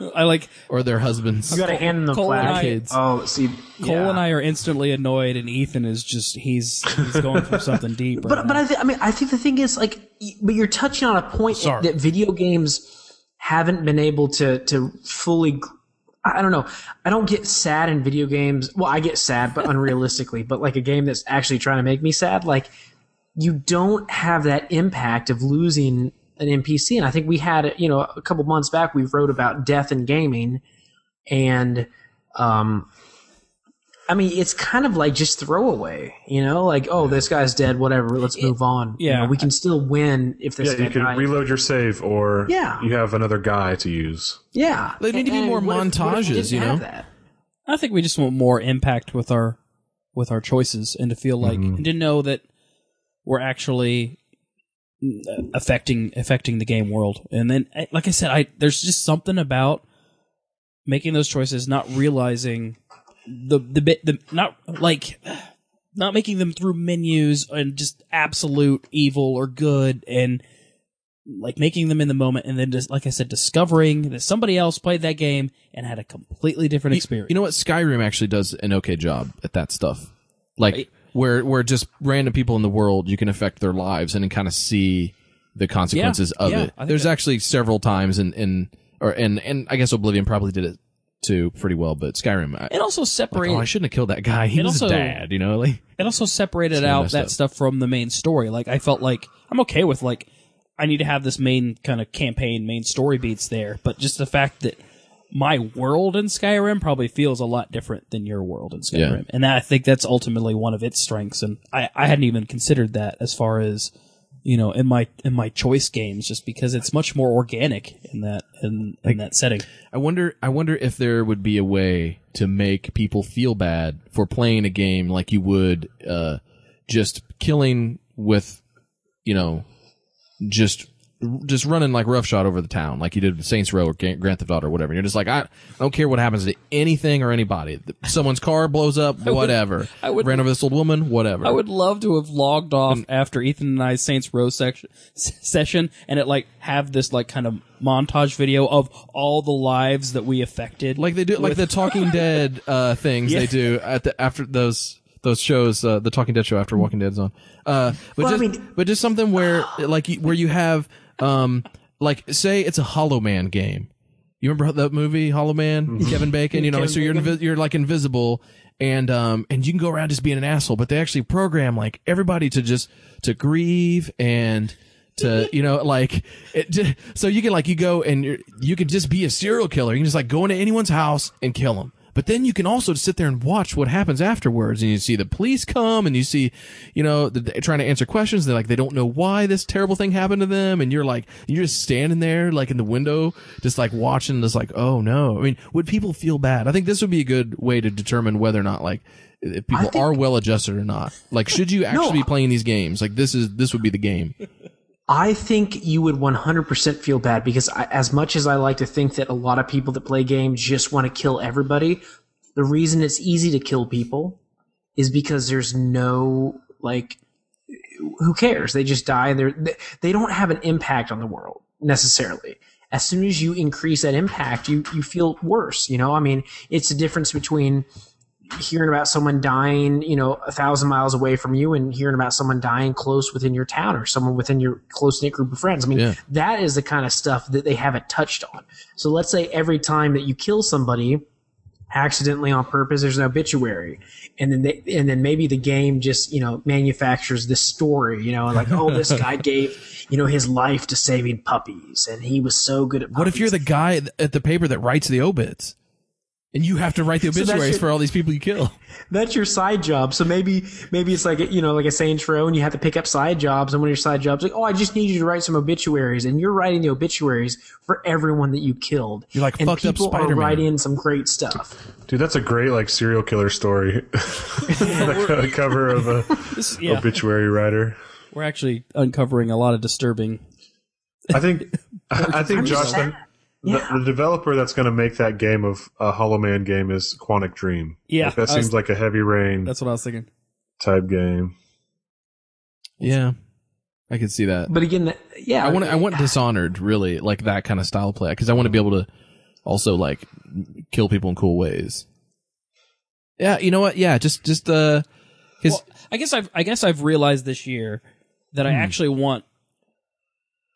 I like or their husbands. You got to hand them the Cole and flag. I- kids. Oh, see, Cole yeah. and I are instantly annoyed, and Ethan is just he's he's going through something deep. Right But but. I, th- I mean I think the thing is like but you're touching on a point Sorry. that video games haven't been able to to fully I don't know. I don't get sad in video games. Well, I get sad, but unrealistically. but like a game that's actually trying to make me sad, like you don't have that impact of losing an NPC. And I think we had, you know, a couple months back, we wrote about death in gaming, and um, I mean, it's kind of like just throwaway, you know, like oh, this guy's dead, whatever, let's move on. You yeah. know, we can still win if this Yeah, guy Yeah you can dies. reload your save, or Yeah. you have another guy to use. Yeah, There need to be more what if- what if we montages, didn't you have know? that? I think we just want more impact with our with our choices and to feel like and to know that we're actually Uh, affecting affecting the game world. And then eh, like I said, I there's just something about making those choices not realizing the the bit the not like not making them through menus and just absolute evil or good and like making them in the moment and then just like I said discovering that somebody else played that game and had a completely different experience. You know what? Skyrim actually does an okay job at that stuff. Like Right. Where where just random people in the world you can affect their lives and kind of see the consequences Yeah, of yeah, it. I think There's that- actually several times in in or and and I guess Oblivion probably did it too pretty well, but Skyrim. I, it also separated oh, I shouldn't have killed that guy. He It was also- dad, you know. Like it also separated kinda out messed that up. stuff from the main story. Like I felt like I'm okay with like I need to have this main kind of campaign, main story beats there, but just the fact that my world in Skyrim probably feels a lot different than your world in Skyrim, Yeah. and I think that's ultimately one of its strengths. And I, I hadn't even considered that as far as you know in my in my choice games, just because it's much more organic in that in, in that setting. I wonder I wonder if there would be a way to make people feel bad for playing a game like you would uh just killing with you know just just running like roughshod over the town like you did with Saints Row or Ga- Grand Theft Auto or whatever. And you're just like I, I don't care what happens to anything or anybody. Someone's car blows up, whatever. I would- Ran over this old woman, whatever. I would love to have logged off after Ethan and I's Saints Row section, session and it like have this like kind of montage video of all the lives that we affected. like they do like the Talking Dead uh things Yeah. they do at the after those those shows uh, the Talking Dead show after Walking Dead's on uh but Well, I just mean- but just something where like where you have um like say it's a Hollow Man game. You remember that movie Hollow Man? Kevin Bacon you know so you're invi- you're like invisible and um and you can go around just being an asshole but they actually program like everybody to just to grieve and to you know like it j- so you can like you go and you're, you can just be a serial killer. You can just like go into anyone's house and kill them but then you can also sit there and watch what happens afterwards and you see the police come and you see you know they're trying to answer questions they're like they don't know why this terrible thing happened to them and you're like you're just standing there like in the window just like watching this like oh no. I mean would people feel bad? I think this would be a good way to determine whether or not like if people think- are well adjusted or not. Like should you actually be playing these games? Like this is this would be the game I think you would 100% feel bad because I, as much as I like to think that a lot of people that play games just want to kill everybody, the reason it's easy to kill people is because there's no like who cares? They just die and they're they- they don't have an impact on the world necessarily. As soon as you increase that impact, you you feel worse, you know? I mean, it's the difference between hearing about someone dying, you know, a thousand miles away from you and hearing about someone dying close within your town or someone within your close knit group of friends. I mean, Yeah. that is the kind of stuff that they haven't touched on. So let's say every time that you kill somebody accidentally on purpose, there's an obituary. And then they, and then maybe the game just, you know, manufactures this story, you know, like, oh, this guy gave, you know, his life to saving puppies and he was so good at puppies. What if you're the guy at the paper that writes the obits? And you have to write the that's obituaries your- for all these people you kill. that's your side job. So maybe maybe it's like you know like a Saints Row, and you have to pick up side jobs. And one of your side jobs, like oh, I just need you to write some obituaries, and you're writing the obituaries for everyone that you killed. You're like, and fucked up people are Spider-Man. writing some great stuff. Dude, that's a great like serial killer story. like a cover of a This- yeah, obituary writer. we're actually uncovering a lot of disturbing. I think I think Josh, the, Yeah. the, the developer that's going to make that game of a Hollow Man game is Quantic Dream. Yeah, Like, that I was- seems like a heavy rain That's what I was thinking. type game. Yeah, I could see that. But again, that, yeah, I want I want Dishonored really like that kind of style play because I want to be able to also like kill people in cool ways. Yeah, you know what? Yeah, just just uh, his Well, I guess I've I guess I've realized this year that I actually want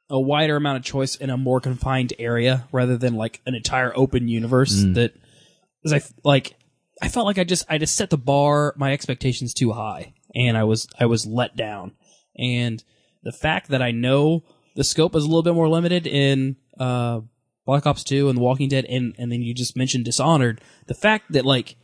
a wider amount of choice in a more confined area rather than like an entire open universe. That because I like I felt like I just I just set the bar my expectations too high and I was I was let down and the fact that I know the scope is a little bit more limited in uh Black Ops 2 and The Walking Dead and and then you just mentioned Dishonored the fact that like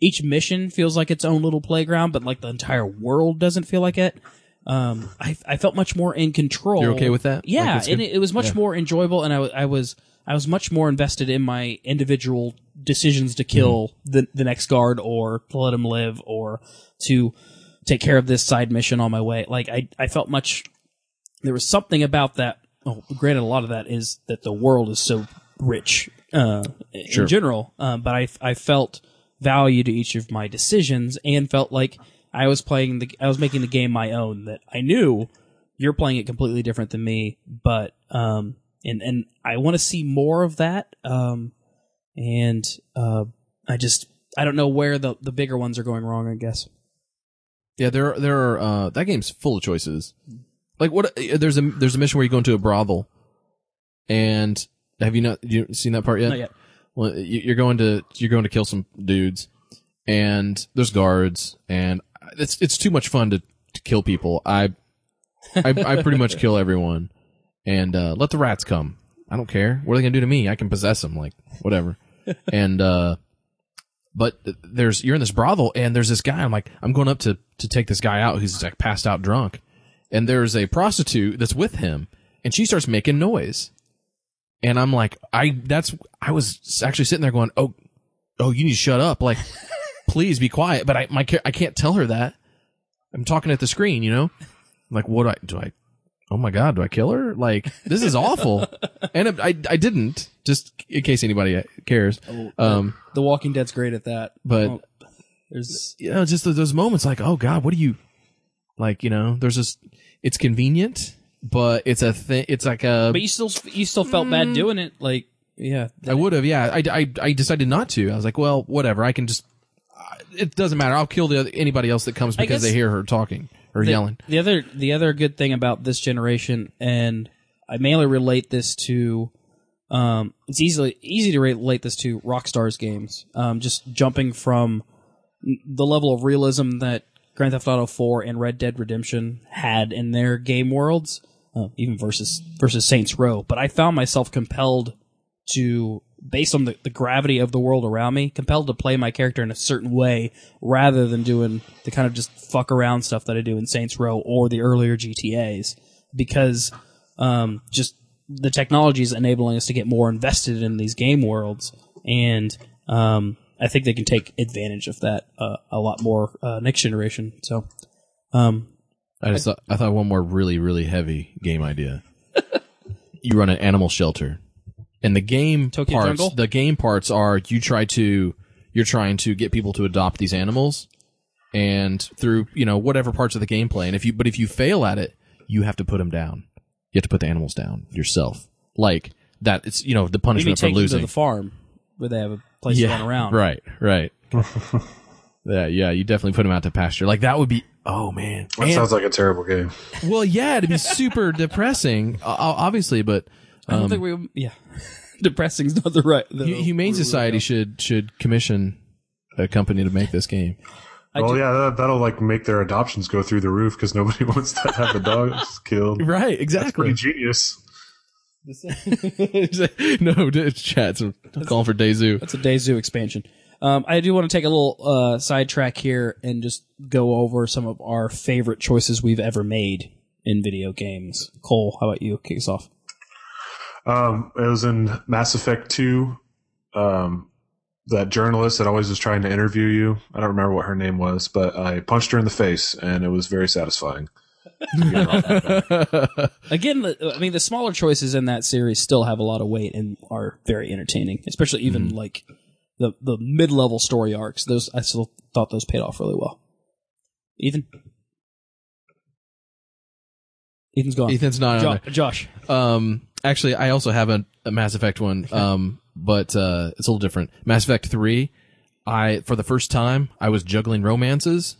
each mission feels like its own little playground but like the entire world doesn't feel like it um I I felt much more in control You're okay with that? Like, yeah it's and good? it, it was much more enjoyable and I, I was I was much more invested in my individual decisions to kill Mm-hmm. the the next guard or to let him live or to take care of this side mission on my way. Like I I felt much there was something about that. Oh, granted, a lot of that is that the world is so rich uh, in general, um, but I I felt value to each of my decisions and felt like I was playing the I was making the game my own. That I knew you're playing it completely different than me, but um and and I want to see more of that. Um and uh I just I don't know where the the bigger ones are going wrong. I guess. Yeah, there there are uh that game's full of choices. Like what there's a there's a mission where you go into a brothel and have you not you seen that part yet? Not yet. Well, you're going to you're going to kill some dudes and there's guards and it's it's too much fun to, to kill people. I I I pretty much kill everyone and uh let the rats come. I don't care. What are they going to do to me? I can possess them like whatever. and uh but there's you're in this brothel and there's this guy. I'm like, I'm going up to to take this guy out who's like passed out drunk, and there's a prostitute that's with him, and she starts making noise, and I'm like, I that's I was actually sitting there going, oh, oh, you need to shut up, like, please be quiet. But I my I can't tell her that. I'm talking at the screen, you know. I'm like, what do I do? I oh my god, do I kill her? Like, this is awful. and it, I I didn't just in case anybody cares. Um, The Walking Dead's great at that, But- Well, there's you know, just those moments like, oh God, what do you like? You know, there's just it's convenient, but it's a thing. It's like a. but you still you still felt Mm. bad doing it. Like yeah, I would have, yeah. I, I, I decided not to. I was like, well, whatever. I can just. It doesn't matter. I'll kill the other, anybody else that comes I because guess- they hear her talking or the, yelling. The other the other good thing about this generation, and I mainly relate this to, um, it's easily easy to relate this to Rockstar's games. Um, just jumping from the level of realism that Grand Theft Auto 4 and Red Dead Redemption had in their game worlds, uh, even versus versus Saints Row. But I found myself compelled to, based on the, the gravity of the world around me, compelled to play my character in a certain way rather than doing the kind of just fuck around stuff that I do in Saints Row or the earlier GTAs. Because um, just the technology is enabling us to get more invested in these game worlds, and um, I think they can take advantage of that uh, a lot more uh, next generation. So, um, I just thought, I thought one more really, really heavy game idea. you run an animal shelter. And the game Tokyo parts, Jungle? the game parts are you try to, you're trying to get people to adopt these animals and through, you know, whatever parts of the gameplay. And if you, but if you fail at it, you have to put them down. You have to put the animals down yourself. Like that, it's, you know, the maybe punishment for take them to losing. the farm where they have a place to run around. Right, right. yeah, yeah, you definitely put them out to pasture. Like that would be, oh man. That And- sounds like a terrible game. well, yeah, it'd be super depressing, o- o- obviously, but I don't think we. Yeah, depressing's not the right. The, Humane Society should should commission a company to make this game. I well, do- yeah, that, that'll like make their adoptions go through the roof because nobody wants to have the dogs killed. Right, Pretty exactly. genius. no, it's chats. I'm calling for Dayzoo. It's a Dayzoo expansion. Um, I do want to take a little uh, sidetrack here and just go over some of our favorite choices we've ever made in video games. Cole, how about you? Kick us off. Um, it was in Mass Effect 2. Um, that journalist that always was trying to interview you. I don't remember what her name was, but I punched her in the face and it was very satisfying. Again, the, I mean, the smaller choices in that series still have a lot of weight and are very entertaining, especially even like the the mid level story arcs. Those I still thought those paid off really well. Ethan, Ethan's gone. Ethan's not on Jo- there. Josh, Um, actually, I also have a, a Mass Effect one, um, but uh, it's a little different. Mass Effect Three. I for the first time I was juggling romances.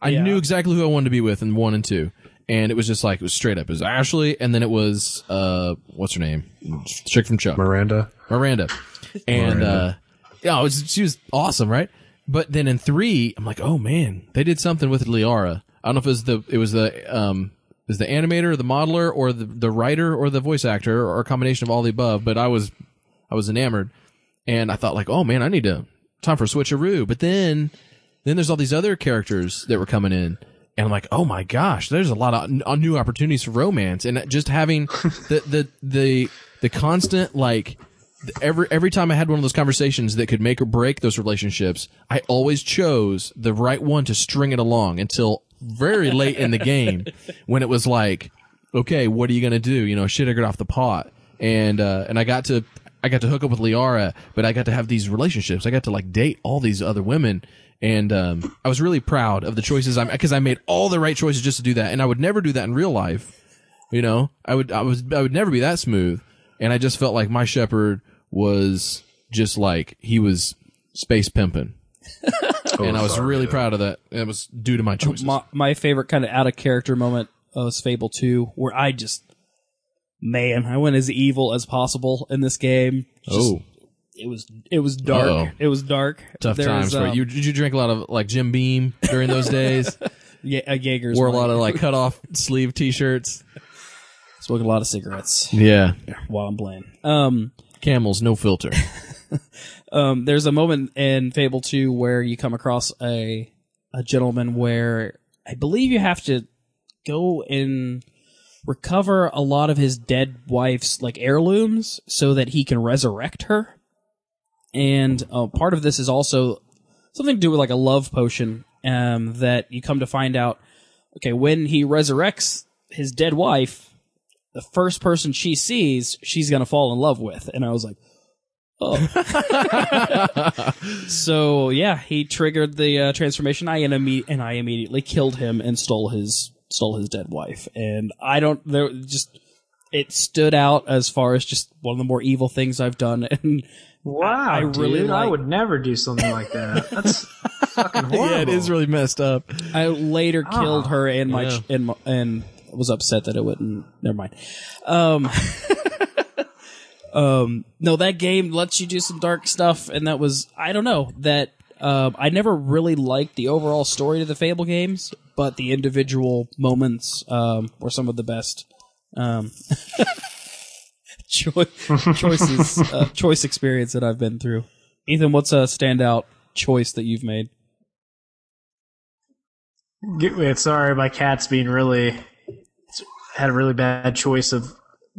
I Yeah. knew exactly who I wanted to be with in one and two, and it was just like it was straight up. It was Ashley, and then it was uh, what's her name? Chick from Chuck. Miranda. Miranda. And Miranda. uh yeah, it was, she was awesome, right? But then in three, I'm like, oh man, they did something with Liara. I don't know if it was the it was the um was the animator, the modeler, or the the writer, or the voice actor, or a combination of all the above. But I was I was enamored, and I thought like, oh man, I need to time for a switcheroo. But then then there's all these other characters that were coming in. And I'm like, oh my gosh, there's a lot of uh, new opportunities for romance, and just having the the the the constant like every every time I had one of those conversations that could make or break those relationships, I always chose the right one to string it along until very late in the game when it was like, okay, what are you gonna do? You know, shit, I got off the pot, and uh, and I got to I got to hook up with Liara, but I got to have these relationships. I got to like date all these other women. And um, I was really proud of the choices I'm because I made all the right choices just to do that, and I would never do that in real life. You know, I would I was I would never be that smooth, and I just felt like my Shepard was just like he was space pimping, and I was sorry, really yeah. proud of that. It was due to my choices. my, my favorite kind of out of character moment was Fable 2, where I just, man, I went as evil as possible in this game. Just- oh, it was it was dark. Uh-oh. It was dark. tough There times was, for um, you. Did you drink a lot of like Jim Beam during those days? Yeah, a Jaeger's. Wore a lot of like cut off sleeve t-shirts. smoking a lot of cigarettes Yeah, while I'm playing. Um, camels, no filter. um, there's a moment in Fable 2 where you come across a a gentleman where I believe you have to go and recover a lot of his dead wife's like heirlooms so that he can resurrect her. And uh, part of this is also something to do with like a love potion um, that you come to find out. Okay, when he resurrects his dead wife, the first person she sees, she's gonna fall in love with. And I was like, oh. so yeah, he triggered the uh, transformation. I and, imme- and I immediately killed him and stole his stole his dead wife. And I don't there just it stood out as far as just one of the more evil things I've done. And Wow, I dude, really I like- would never do something like that. That's fucking horrible. yeah, it is really messed up. I later killed Oh, her and my yeah. and my- and was upset that it wouldn't. Never mind. Um, um, no, that game lets you do some dark stuff, and that was I don't know that. Um, I never really liked the overall story to the Fable games, but the individual moments um, were some of the best. Um, choi- choices, uh, choice experience that I've been through. Ethan, what's a standout choice that you've made? Sorry, my cat's being really had a really bad choice of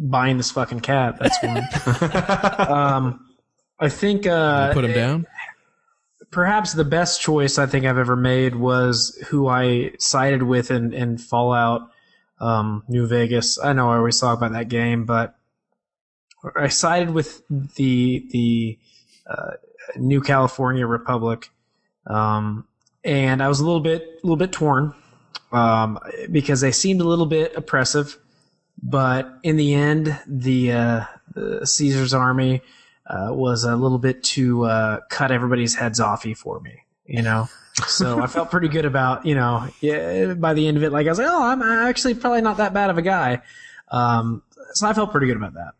buying this fucking cat. That's one. um, I think uh, Put him down. perhaps the best choice I think I've ever made was who I sided with in, in Fallout um, New Vegas. I know I always talk about that game, but I sided with the the uh, New California Republic, um, and I was a little bit a little bit torn um, because they seemed a little bit oppressive. But in the end, the, uh, the Caesar's army uh, was a little bit too uh, cut everybody's heads offy for me, you know. so I felt pretty good about, you know, yeah, by the end of it, like I was like, oh, I'm actually probably not that bad of a guy. Um, so I felt pretty good about that.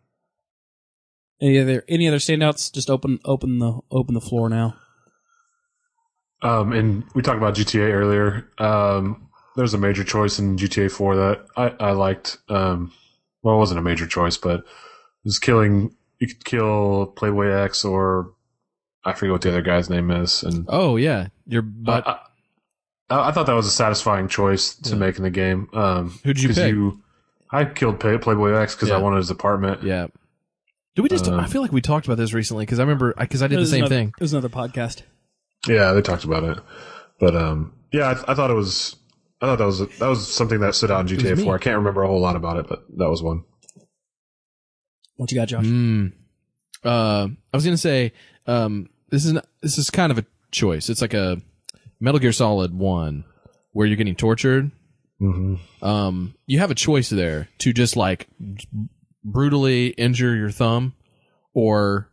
Any other any other standouts? Just open open the open the floor now. Um, and we talked about GTA earlier. Um, there's a major choice in GTA 4 that I, I liked. Um, well, it wasn't a major choice, but it was killing. You could kill Playboy X or I forget what the other guy's name is, and Oh yeah, your but butt. I, I thought that was a satisfying choice to Yeah. make in the game. Um, Who'd you 'cause pick? I killed Play, Playboy X because Yeah. I wanted his apartment. yeah. Did we just? Um, I feel like we talked about this recently because I remember because I did the same another- thing. It was another podcast. Yeah, they talked about it, but um, yeah, I, I thought it was. I thought that was that was something that stood out in GTA 4. I can't remember a whole lot about it, but that was one. What you got, Josh? Mm. Uh, I was gonna say, um, this is not, this is kind of a choice. It's like a Metal Gear Solid One, where you're getting tortured. Mm-hmm. Um, you have a choice there to just like brutally injure your thumb, or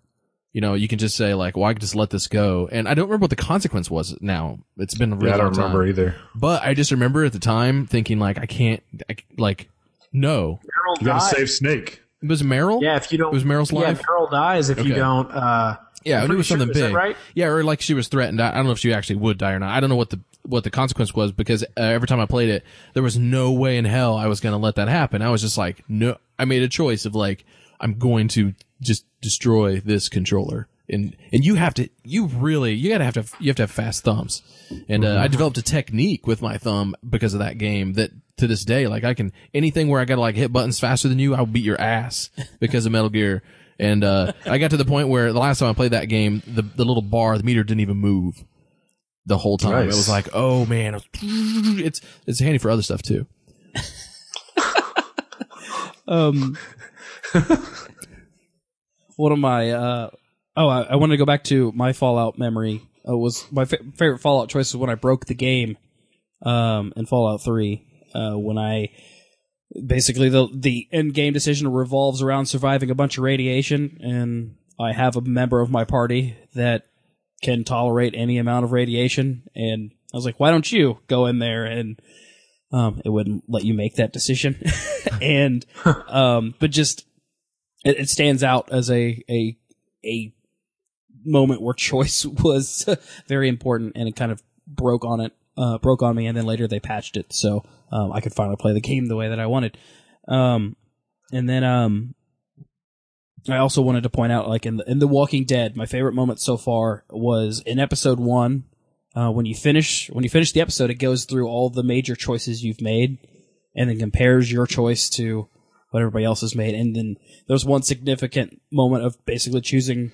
you know, you can just say like, "Well, I can just let this go." And I don't remember what the consequence was. Now it's been a really Yeah, I don't long time. remember either. But I just remember at the time thinking like, I can't, I, like, no. Meryl You got dies. to save Snake. It was Meryl. Yeah, if you don't, It was Meryl's life. yeah, life? Meryl dies if you don't. Uh, Yeah, I knew it was sure, something big. right? Yeah, or like she was threatened. I I don't know if she actually would die or not. I don't know what the what the consequence was because uh, every time I played it, there was no way in hell I was going to let that happen. I was just like, no. I made a choice of like, I'm going to just destroy this controller. And and you have to, you really, you gotta have to, you have to have fast thumbs. And uh, I developed a technique with my thumb because of that game that to this day, like I can anything where I gotta like hit buttons faster than you, I'll beat your ass because of Metal Gear. And uh, I got to the point where the last time I played that game, the the little bar, the meter didn't even move the whole time. It was like, oh man, was- it's it's handy for other stuff too. Um, one of my uh, oh, I, I wanted to go back to my Fallout memory. Uh, was my fa- favorite Fallout choice was when I broke the game, um, in Fallout Three. Uh, when I basically the the end game decision revolves around surviving a bunch of radiation, and I have a member of my party that can tolerate any amount of radiation, and I was like, why don't you go in there and um, it wouldn't let you make that decision, and um, but just it, it stands out as a a a moment where choice was very important, and it kind of broke on it, uh, broke on me, and then later they patched it, so um, I could finally play the game the way that I wanted. Um, and then um, I also wanted to point out, like in the, in The Walking Dead, my favorite moment so far was in episode one. Uh, when you finish when you finish the episode, it goes through all the major choices you've made, and then compares your choice to what everybody else has made. And then there's one significant moment of basically choosing,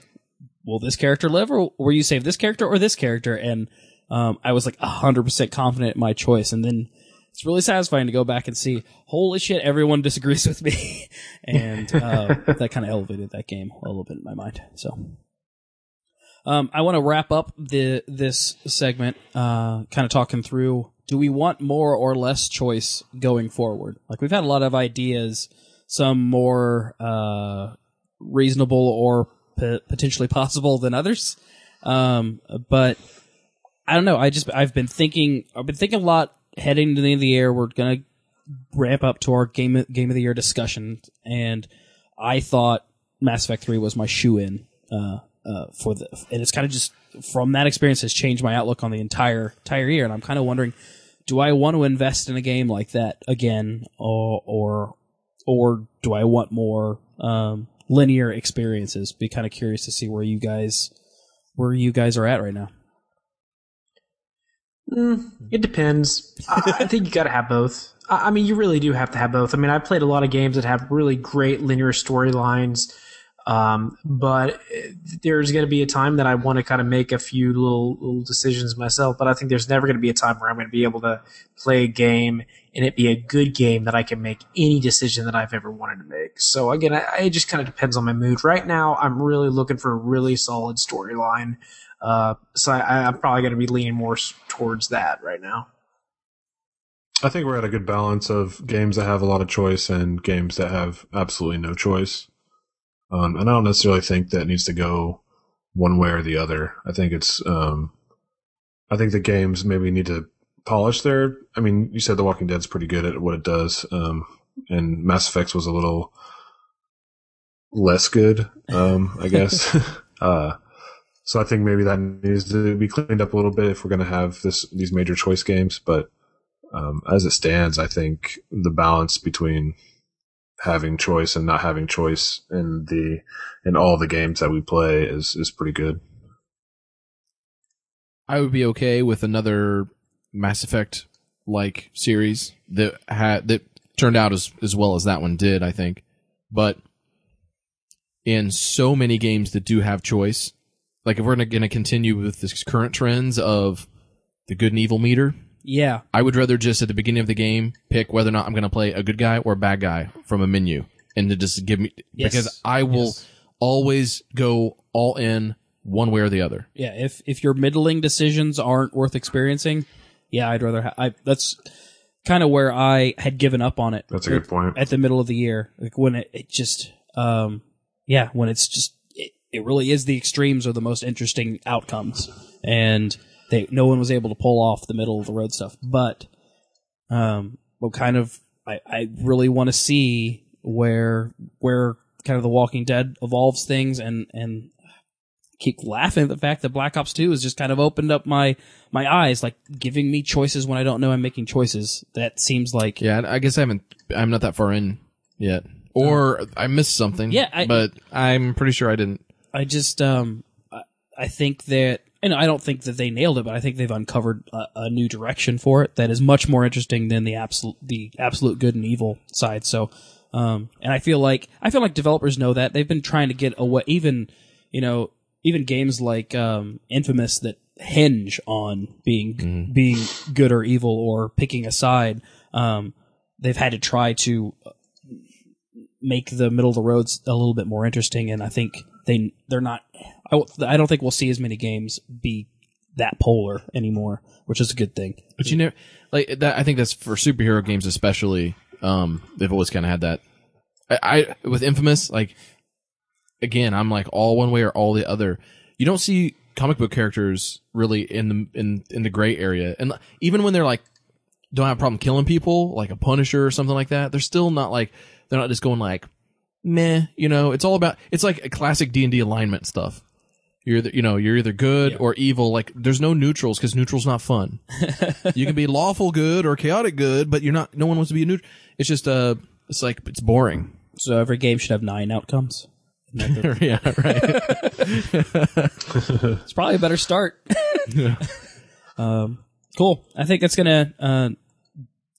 will this character live, or will you save this character or this character? And um, I was like hundred percent confident in my choice, and then it's really satisfying to go back and see, holy shit, everyone disagrees with me, and uh, that kind of elevated that game a little bit in my mind. So. Um, I want to wrap up the this segment, uh, kind of talking through: Do we want more or less choice going forward? Like we've had a lot of ideas, some more uh, reasonable or p- potentially possible than others. Um, but I don't know. I just I've been thinking. I've been thinking a lot heading to the end of the year. We're gonna ramp up to our game game of the year discussion, and I thought Mass Effect Three was my shoe in uh, uh, for the, and it's kind of just from that experience has changed my outlook on the entire entire year, and I'm kind of wondering, do I want to invest in a game like that again, or or or do I want more um, linear experiences? Be kind of curious to see where you guys where you guys are at right now. Mm, it depends. I, I think you got to have both. I, mean, you really do have to have both. I mean, I played a lot of games that have really great linear storylines, um, but there's going to be a time that I want to kind of make a few little, little decisions myself. But I think there's never going to be a time where I'm going to be able to play a game and it be a good game that I can make any decision that I've ever wanted to make. So again, I, it just kind of depends on my mood. Right now, I'm really looking for a really solid storyline. Uh, so I, I'm probably going to be leaning more towards that right now. I think we're at a good balance of games that have a lot of choice and games that have absolutely no choice. Um, and I don't necessarily think that needs to go one way or the other. I think it's, um, I think the games maybe need to polish their. I mean, you said The Walking Dead's pretty good at what it does, um, and Mass Effect was a little less good, um, I guess. uh, so I think maybe that needs to be cleaned up a little bit if we're going to have this these major choice games. But um, as it stands, I think the balance between having choice and not having choice in the in all the games that we play is is pretty good. I would be okay with another Mass Effect like series that had that turned out as as well as that one did, I think. But in so many games that do have choice, like if we're going to continue with this current trends of the good and evil meter, Yeah, I would rather just at the beginning of the game pick whether or not I'm going to play a good guy or a bad guy from a menu, and to just give me Yes. because I will Yes. always go all in one way or the other. yeah. If if your middling decisions aren't worth experiencing, yeah, I'd rather. Ha- I that's kind of where I had given up on it. That's a good point. at the middle of the year, like when it, it just, um, yeah, when it's just, it, it really is the extremes are the most interesting outcomes, and they no one was able to pull off the middle of the road stuff. But, um, what kind of I, I really want to see where where kind of the Walking Dead evolves things, and and keep laughing at the fact that Black Ops 2 has just kind of opened up my my eyes, like giving me choices when I don't know I'm making choices. That seems like Yeah, I guess I haven't. I'm not that far in yet, or I missed something. Yeah, I- but I'm pretty sure I didn't. I just um I, I think that and I don't think that they nailed it, but I think they've uncovered a, a new direction for it that is much more interesting than the absolute the absolute good and evil side. So um and I feel like I feel like developers know that. They've been trying to get away even you know even games like um Infamous that hinge on being being good or evil or picking a side um they've had to try to make the middle of the roads a little bit more interesting. And I think they they're not I, I don't think we'll see as many games be that polar anymore which is a good thing But you never like that. I think that's for superhero games, especially. Um, they've always kind of had that. I, I with Infamous, like again, I'm like all one way or all the other. You don't see comic book characters really in the in in the gray area, and even when they're like don't have a problem killing people, like a Punisher or something like that, they're still not like they're not just going like meh. You know, it's all about it's like a classic D and D alignment stuff. You're either, you know, you're either good or evil. Like, there's no neutrals because neutral's not fun. you can be lawful good or chaotic good, but you're not. No one wants to be a neutral. It's just uh, it's like it's boring. so every game should have nine outcomes yeah, right. it's probably a better start um cool I think that's gonna uh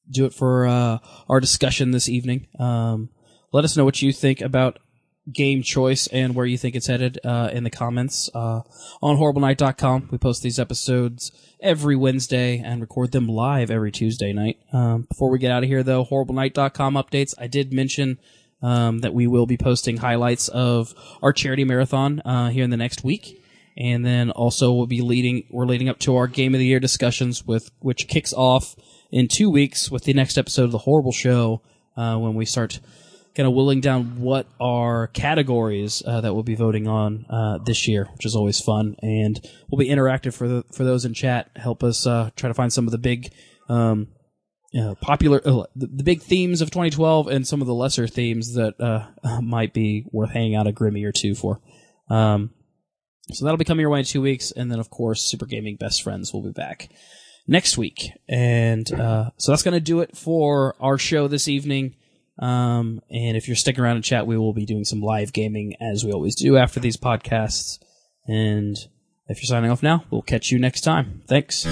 do it for uh our discussion this evening um let us know what you think about game choice and where you think it's headed uh, in the comments uh, on horriblenight.com. We post these episodes every Wednesday and record them live every Tuesday night. Um, before we get out of here, though, horriblenight.com updates. I did mention um, that we will be posting highlights of our charity marathon uh, here in the next week. And then also we'll be leading, we're leading up to our game of the year discussions with, which kicks off in two weeks with the next episode of the Horrible Show, uh, when we start kind of whittling down what are categories uh, that we'll be voting on uh, this year, which is always fun, and we'll be interactive for the for those in chat. Help us uh, try to find some of the big, um, popular uh, the, the big themes of 2012 and some of the lesser themes that uh, might be worth hanging out a Grimmy or two for. Um, so that'll be coming your way in two weeks, and then of course, Super Gaming Best Friends will be back next week, and uh, so that's going to do it for our show this evening. Um, and if you're sticking around in chat, we will be doing some live gaming as we always do after these podcasts. And if you're signing off now, we'll catch you next time. Thanks.